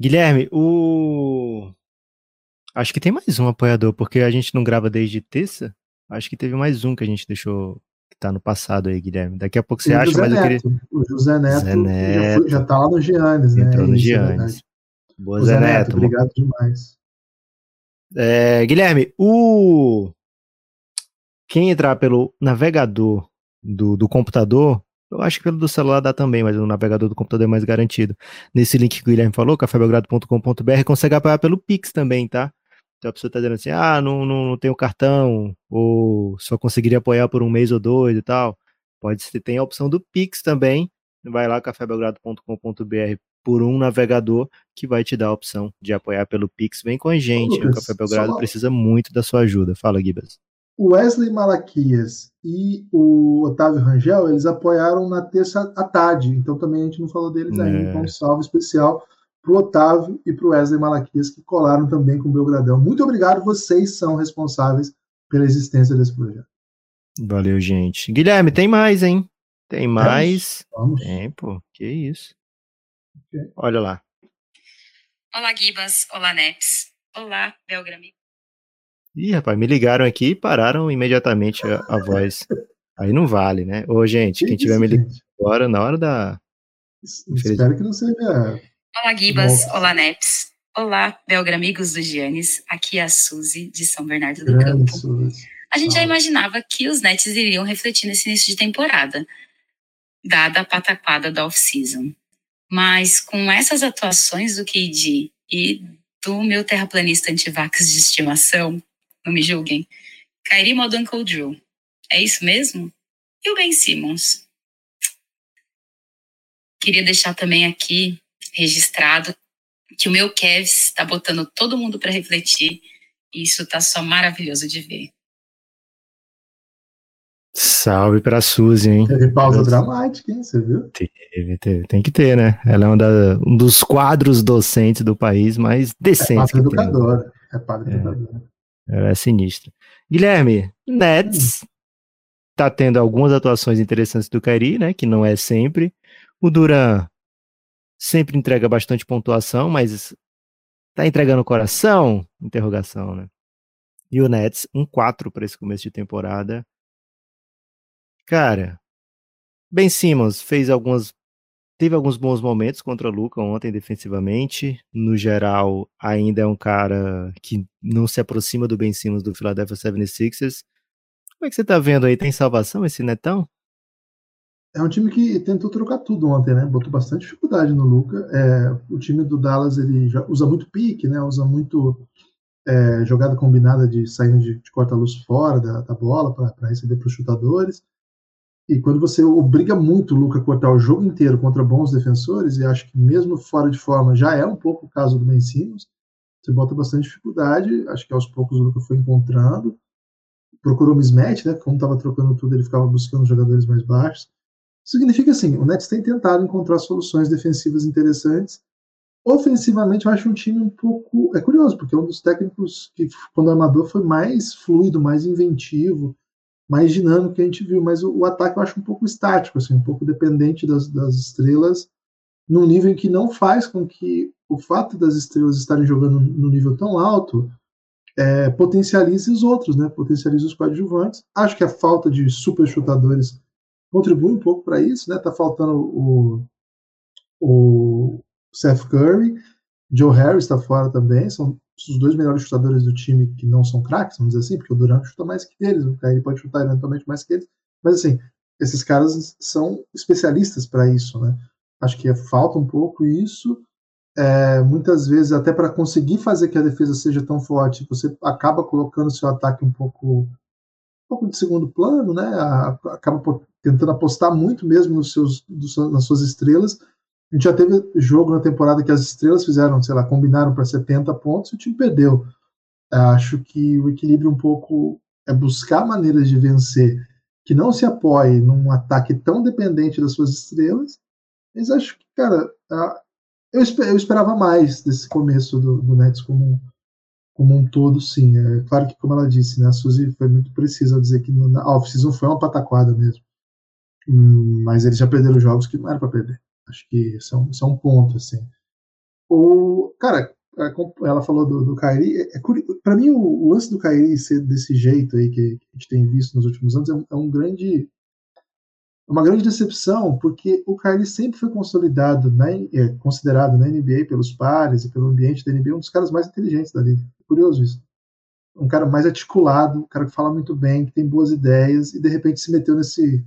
Guilherme, o. Acho que tem mais um apoiador, porque a gente não grava desde terça. Acho que teve mais um que a gente deixou que tá no passado aí, Guilherme. Daqui a pouco você E acha, José mas eu queria. Neto. O José Neto, Zé Já, Neto. foi, já tá lá no Giannis, né? Entrou no Isso, é Giannis. verdade. Boa, Ô, Zé Neto. Obrigado demais. É, Guilherme, o. Quem entrar pelo navegador do, do computador, eu acho que pelo do celular dá também, mas o navegador do computador é mais garantido. Nesse link que o Guilherme falou, cafébelgrado.com.br, consegue apoiar pelo Pix também, tá? Então a pessoa tá dizendo assim, ah, não, não, não tenho cartão, ou só conseguiria apoiar por um mês ou dois e tal. Pode ser, tem a opção do Pix também. Vai lá, cafébelgrado.com.br por um navegador que vai te dar a opção de apoiar pelo Pix. Vem com a gente, o Lucas, Café Belgrado só- precisa muito da sua ajuda. Fala, Gibas. O Wesley Malaquias e o Otávio Rangel, eles apoiaram na terça à tarde, então também a gente não falou deles ainda. É. Então, um salve especial pro Otávio e pro Wesley Malaquias, que colaram também com o Belgradão. Muito obrigado, vocês são responsáveis pela existência desse projeto. Valeu, gente. Guilherme, tem mais, hein? Tem mais. Vamos. Tem, pô. Que isso. Ok. Olha lá. Olá, Gibas. Olá, Neps. Olá, Belgrami. Ih, rapaz, me ligaram aqui e pararam imediatamente a, a voz. Aí não vale, né? Ô, gente, quem Que tiver isso, me ligando agora, na hora da. Espero que não seja. Olá, Gibas. Olá, Neps. Olá, Belgramigos do Giannis. Aqui é a Suzy, de São Bernardo do Grande Campo. Suzy. A gente já Salve. imaginava que os Nets iriam refletir nesse início de temporada, dada a pataquada da off-season. Mas com essas atuações do KD e do meu terraplanista antivax de estimação, não me julguem, Kyrie modo Uncle Drew. É isso mesmo? E o Ben Simmons? Queria deixar também aqui registrado que o meu Kevs está botando todo mundo para refletir e isso tá só maravilhoso de ver. Salve pra Suzy, hein? Teve pausa Deus. dramática, hein? Você viu? Teve, teve. Tem que ter, né? Ela é uma da- um dos quadros docentes do país mais É decentes padre que tem. educadora. É padre educadora. Ela é sinistra. Guilherme, Nets tá tendo algumas atuações interessantes do Kairi, né? Que não é sempre. O Duran sempre entrega bastante pontuação, mas tá entregando o coração? Interrogação, né? E o Nets, um 4 para esse começo de temporada. Cara, Ben Simmons fez algumas. Teve alguns bons momentos contra o Luca ontem defensivamente. No geral, ainda é um cara que não se aproxima do Ben Simmons do Philadelphia 76ers. Como é que você tá vendo aí? Tem salvação esse netão? É um time que tentou trocar tudo ontem, né? Botou bastante dificuldade no Luca. É, o time do Dallas ele usa muito pique, né? Usa muito é, jogada combinada de saindo de, de corta-luz fora da, da bola para receber para os chutadores. E quando você obriga muito o Luca a cortar o jogo inteiro contra bons defensores, e acho que mesmo fora de forma já é um pouco o caso do Ben Simmons, você bota bastante dificuldade. Acho que aos poucos o Luca foi encontrando. Procurou mismatch, né? Como estava trocando tudo, ele ficava buscando jogadores mais baixos. Significa assim, o Nets tem tentado encontrar soluções defensivas interessantes. Ofensivamente, eu acho um time um pouco. É curioso, porque é um dos técnicos que, quando amador, foi mais fluido, mais inventivo, mais dinâmico que a gente viu. Mas o, o ataque eu acho um pouco estático, assim, um pouco dependente das, das estrelas, num nível em que não faz com que o fato das estrelas estarem jogando no nível tão alto é, potencialize os outros, né? Potencialize os coadjuvantes. Acho que a falta de super chutadores contribui um pouco para isso, né? Tá faltando o, o Seth Curry, Joe Harris está fora também, são os dois melhores chutadores do time que não são craques, vamos dizer assim, porque o Durant chuta mais que eles, o Kyrie pode chutar eventualmente mais que eles, mas assim, esses caras são especialistas para isso, né? Acho que falta um pouco isso. É, muitas vezes, até para conseguir fazer que a defesa seja tão forte, você acaba colocando seu ataque um pouco, pouco de segundo plano, né? Acaba tentando apostar muito mesmo nos seus, nas suas estrelas. A gente já teve jogo na temporada que as estrelas fizeram, sei lá, combinaram para 70 pontos e o time perdeu. Acho que o equilíbrio um pouco é buscar maneiras de vencer que não se apoie num ataque tão dependente das suas estrelas. Mas acho que, cara, eu, esperava mais desse começo do, do Nets como, como um todo, sim. É claro que, como ela disse, né, a Suzy foi muito precisa ao dizer que a off-season foi uma pataquada mesmo. Hum, mas eles já perderam jogos que não era para perder. Acho que isso é um, isso é um ponto, assim. O, cara, ela falou do, do Kyrie. É, é, para mim, o, o, lance do Kyrie ser desse jeito aí que, que a gente tem visto nos últimos anos é um, é um grande uma grande decepção, porque o Kyrie sempre foi consolidado, na, é, considerado na NBA pelos pares e pelo ambiente da NBA um dos caras mais inteligentes da liga. Curioso isso um cara mais articulado, um cara que fala muito bem, que tem boas ideias, e de repente se meteu nesse.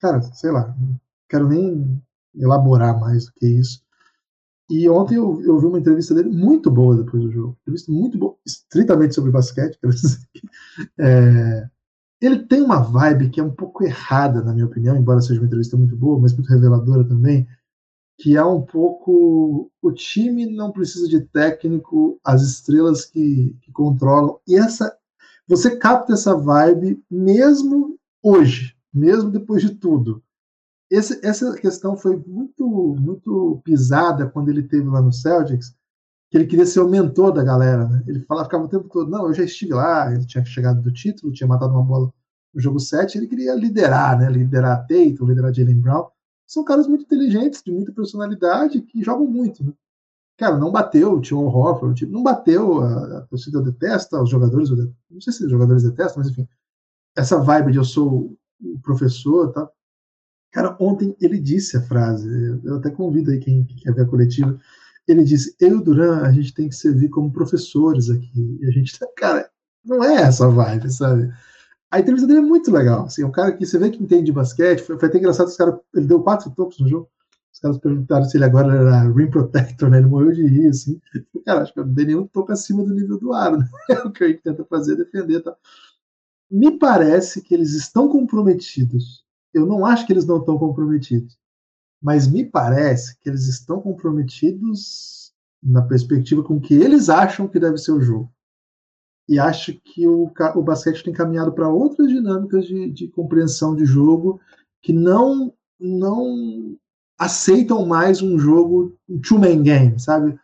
Cara, sei lá, não quero nem elaborar mais do que isso. E ontem eu, eu vi uma entrevista dele muito boa depois do jogo. Entrevista muito boa, estritamente sobre basquete, quero dizer. É, ele tem uma vibe que é um pouco errada, na minha opinião, embora seja uma entrevista muito boa, mas muito reveladora também, que é um pouco o time não precisa de técnico, as estrelas que, que controlam. E essa você capta essa vibe mesmo hoje, mesmo depois de tudo. Esse, essa questão foi muito muito pisada quando ele teve lá no Celtics, que ele queria ser o mentor da galera. Né? Ele falava, ficava o tempo todo, não, eu já estive lá, ele tinha chegado do título, tinha matado uma bola no jogo 7, ele queria liderar, né? liderar Tatum, liderar Jalen Brown são caras muito inteligentes, de muita personalidade, que jogam muito. Né? Cara, não bateu o Tio Horford, não bateu, a, a torcida detesta, os jogadores, não sei se os jogadores detestam, mas enfim, essa vibe de eu sou o professor, tá? Cara, ontem ele disse a frase, eu até convido aí quem, quem quer ver a coletiva, ele disse, eu e o Duran, a gente tem que servir como professores aqui, e a gente, cara, não é essa vibe, sabe? A entrevista dele é muito legal. Assim, é um cara que você vê que entende de basquete. Foi, foi até engraçado os caras. Ele deu quatro tocos no jogo. Os caras perguntaram se ele agora era rim protector, né? Ele morreu de rir, assim. Cara, acho que eu não dei nenhum toque acima do nível do aro, né? É o que ele tenta fazer, defender tá? Me parece que eles estão comprometidos. Eu não acho que eles não estão comprometidos. Mas me parece que eles estão comprometidos na perspectiva com que eles acham que deve ser o jogo e acho que o, o basquete tem caminhado para outras dinâmicas de, de, compreensão de jogo que não não aceitam mais um jogo um two-man game, sabe?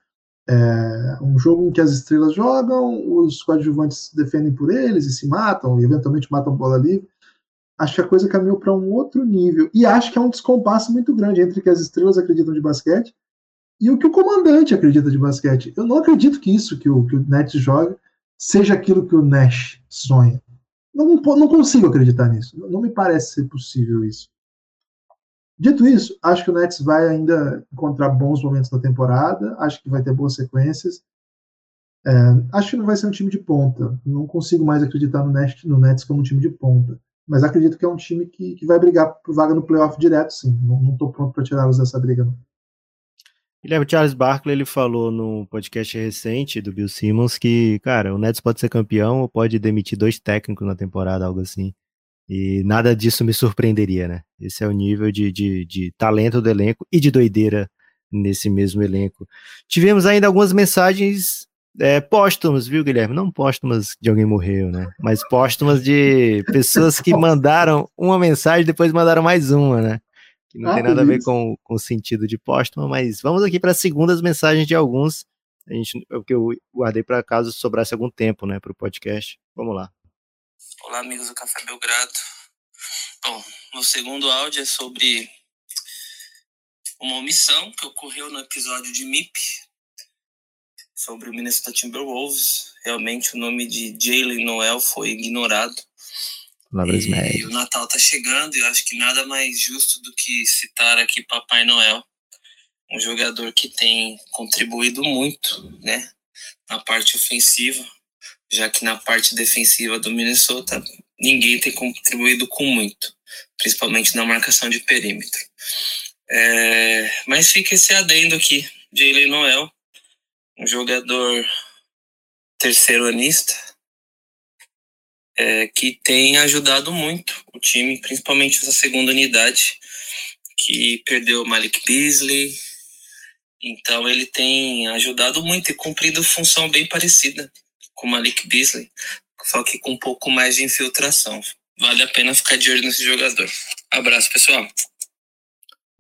É, um jogo em que as estrelas jogam, os coadjuvantes defendem por eles e se matam, e eventualmente matam bola livre. Acho que a coisa caminhou para um outro nível. E acho que é um descompasso muito grande entre o que as estrelas acreditam de basquete e o que o comandante acredita de basquete. Eu não acredito que isso que o, que o Nets joga seja aquilo que o Nash sonha. Não, não consigo acreditar nisso. Não me parece ser possível isso. Dito isso, acho que o Nets vai ainda encontrar bons momentos na temporada. Acho que vai ter boas sequências. É, acho que não vai ser um time de ponta. Não consigo mais acreditar no Nets, no Nets como um time de ponta. Mas acredito que é um time que, que vai brigar por vaga no playoff direto, sim. Não estou pronto para tirá-los dessa briga, não. Guilherme Charles Barkley ele falou no podcast recente do Bill Simmons que, cara, o Nets pode ser campeão ou pode demitir dois técnicos na temporada, algo assim. E nada disso me surpreenderia, né? Esse é o nível de, de, de talento do elenco e de doideira nesse mesmo elenco. Tivemos ainda algumas mensagens é, póstumas, viu, Guilherme? Não póstumas de alguém morreu, né? Mas póstumas de pessoas que mandaram uma mensagem e depois mandaram mais uma, né? que não Ah, tem nada a ver com, com o sentido de póstuma, mas vamos aqui para as segundas mensagens de alguns. A gente, é o que eu guardei para caso sobrasse algum tempo, né, para o podcast. Vamos lá. Olá, amigos do Café Belgrado. Bom, meu segundo áudio é sobre uma omissão que ocorreu no episódio de MIP sobre o Minnesota Timberwolves. Realmente o nome de Jalen Noel foi ignorado. Palavras E médias. o Natal tá chegando e eu acho que nada mais justo do que citar aqui Papai Noel, um jogador que tem contribuído muito, né, na parte ofensiva, já que na parte defensiva do Minnesota ninguém tem contribuído com muito, principalmente na marcação de perímetro. É, mas fica esse adendo aqui, Jalen Noel, um jogador terceiranista, é, que tem ajudado muito o time, principalmente essa segunda unidade, que perdeu o Malik Beasley. Então ele tem ajudado muito e cumprido função bem parecida com o Malik Beasley, só que com um pouco mais de infiltração. Vale a pena ficar de olho nesse jogador. Abraço, pessoal.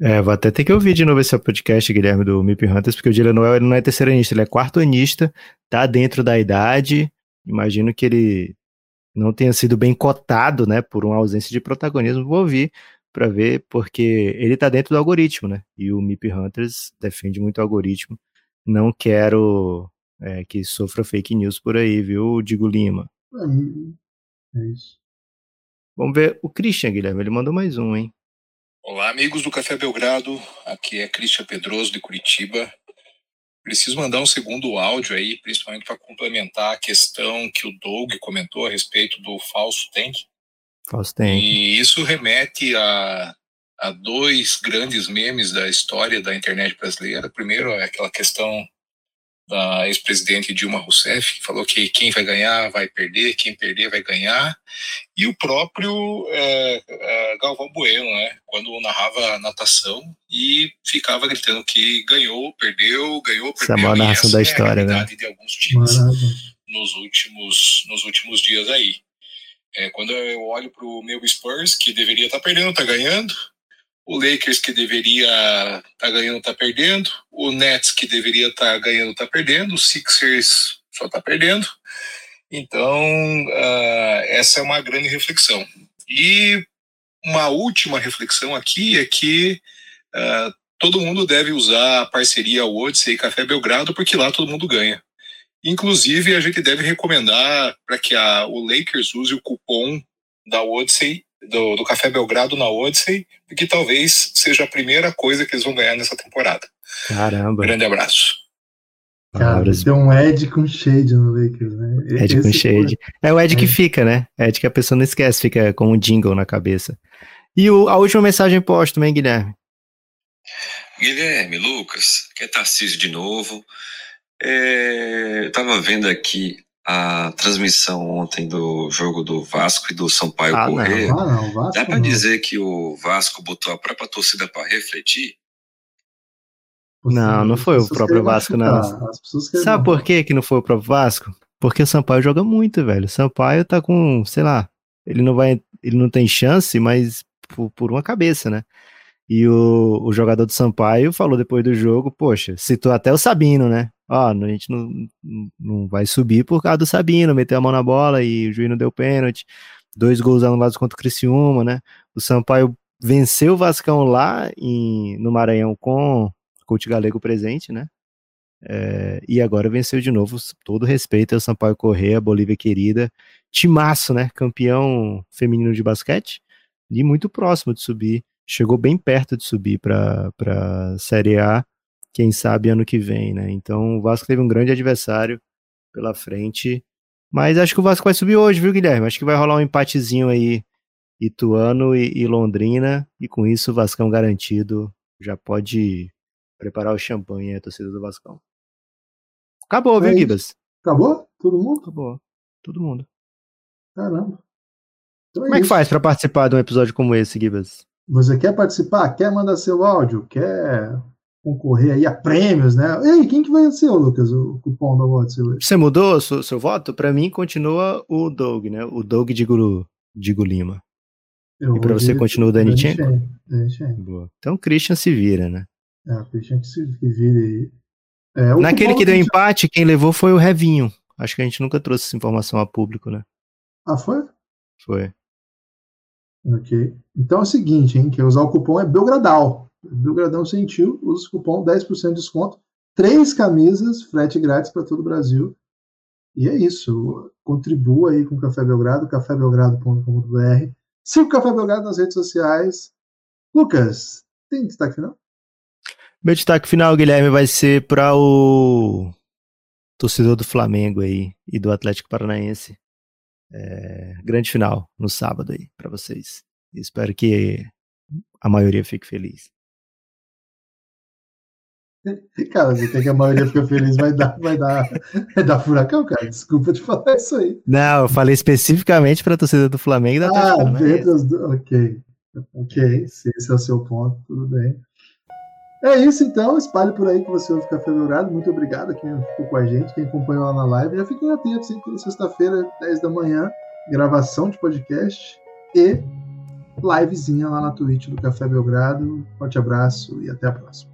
É, vou até ter que ouvir de novo esse podcast, Guilherme, do Mip Hunters, porque o Dylan Noel ele não é terceiranista, ele é quartonista, tá dentro da idade. Imagino que ele não tenha sido bem cotado, né, por uma ausência de protagonismo. Vou ouvir para ver, porque ele tá dentro do algoritmo, né? E o Mip Hunters defende muito o algoritmo. Não quero é, que sofra fake news por aí, viu, Digo Lima? É isso. Vamos ver o Christian, Guilherme, ele mandou mais um, hein? Olá, amigos do Café Belgrado. Aqui é Christian Pedroso de Curitiba. Preciso mandar um segundo áudio aí, principalmente para complementar a questão que o Doug comentou a respeito do falso tank. Falso tem. E isso remete a, a dois grandes memes da história da internet brasileira. Primeiro é aquela questão da ex-presidente Dilma Rousseff, que falou que quem vai ganhar vai perder, quem perder vai ganhar. E o próprio é, é, Galvão Bueno, né, quando narrava natação e ficava gritando que ganhou, perdeu, ganhou, Essa é a perdeu. maior narração essa da é a história, né? realidade de alguns times Maravilha. nos últimos, nos últimos dias aí. É, quando eu olho para o meu Spurs, que deveria estar perdendo, está ganhando. O Lakers, que deveria estar ganhando, está perdendo. O Nets, que deveria estar ganhando, está perdendo. O Sixers só está perdendo. Então, ah, essa é uma grande reflexão. E uma última reflexão aqui é que ah, todo mundo deve usar a parceria Odyssey e Café Belgrado, porque lá todo mundo ganha. Inclusive, a gente deve recomendar para que a, o Lakers use o cupom da Odyssey, do, do Café Belgrado na Odyssey, porque talvez seja a primeira coisa que eles vão ganhar nessa temporada. Caramba. Grande abraço. Cara, tem um Ed com shade no Lakers, né? Ed com Esse shade. É o Ed que É. fica, né? Ed que a pessoa não esquece, fica com um jingle na cabeça. E o- a última mensagem póstuma, hein, Guilherme? Guilherme, Lucas, que é Tarcísio de novo. É, eu tava vendo aqui a transmissão ontem do jogo do Vasco e do Sampaio Ah, não. Corrêa. Ah, não, Vasco Dá pra não. dizer que o Vasco botou a própria torcida pra refletir? Não, não foi o próprio Vasco, não. Sabe por que que não foi o próprio Vasco? Porque o Sampaio joga muito, velho. O Sampaio tá com, sei lá, ele não vai, ele não tem chance, mas por, por uma cabeça, né? E o, o jogador do Sampaio falou depois do jogo, poxa, citou até o Sabino, né? Ó, a gente não, não vai subir por causa do Sabino, meteu a mão na bola e o juiz não deu pênalti. Dois gols anulados contra o Criciúma, né? O Sampaio venceu o Vascão lá em, no Maranhão com coach galego presente, né? É, e agora venceu de novo, todo respeito ao Sampaio Correia, Bolívia querida, timaço, né? Campeão feminino de basquete e muito próximo de subir, chegou bem perto de subir para para Série A, quem sabe ano que vem, né? Então o Vasco teve um grande adversário pela frente, mas acho que o Vasco vai subir hoje, viu, Guilherme? Acho que vai rolar um empatezinho aí, Ituano e, e Londrina, e com isso o Vascão garantido já pode preparar o champanhe a torcida do Vascão. Acabou, É viu. Gibas? Acabou? Todo mundo? Acabou. Todo mundo. Caramba. Então Como é que isso. faz pra participar de um episódio como esse, Gibas? Você quer participar? Quer mandar seu áudio? Quer concorrer aí a prêmios, né? E aí, quem que vai ser, Lucas, o cupom da hoje? Você mudou o seu, seu voto? Pra mim continua o Doug, né? O Doug de Guru, Digo Lima. Eu E vou você continua o. Danichenko. Boa. Então o Christian se vira, né? É, o Christian que se vire aí. É, o Naquele que deu empate, quem levou foi o Revinho. Acho que a gente nunca trouxe essa informação a público, né? Ah, foi? Foi. Ok. Então é o seguinte, hein? Quem usar o cupom é Belgradal. Belgradão sentiu, usa o cupom 10% de desconto. Três camisas, frete grátis para todo o Brasil. E é isso. Contribua aí com o Café Belgrado, cafébelgrado.com.br. Siga o Café Belgrado nas redes sociais. Lucas, tem destaque final? Meu destaque final, Guilherme, vai ser para o torcedor do Flamengo aí e do Atlético Paranaense. É, grande final no sábado aí para vocês. Espero que a maioria fique feliz. Cara, você quer que a maioria fique feliz, vai dar, vai dar, vai dar furacão, cara. Desculpa te falar isso aí. Não, eu falei especificamente para a torcida do Flamengo e da Ah, dentro das du- ok. Ok, se esse é o seu ponto, tudo bem. É isso então, espalhe por aí que você ouve Café Belgrado. Muito obrigado a quem ficou com a gente, quem acompanhou lá na live. Já fiquem atentos, hein? Toda sexta-feira, 10 da manhã, gravação de podcast e livezinha lá na Twitch do Café Belgrado. Forte abraço e até a próxima.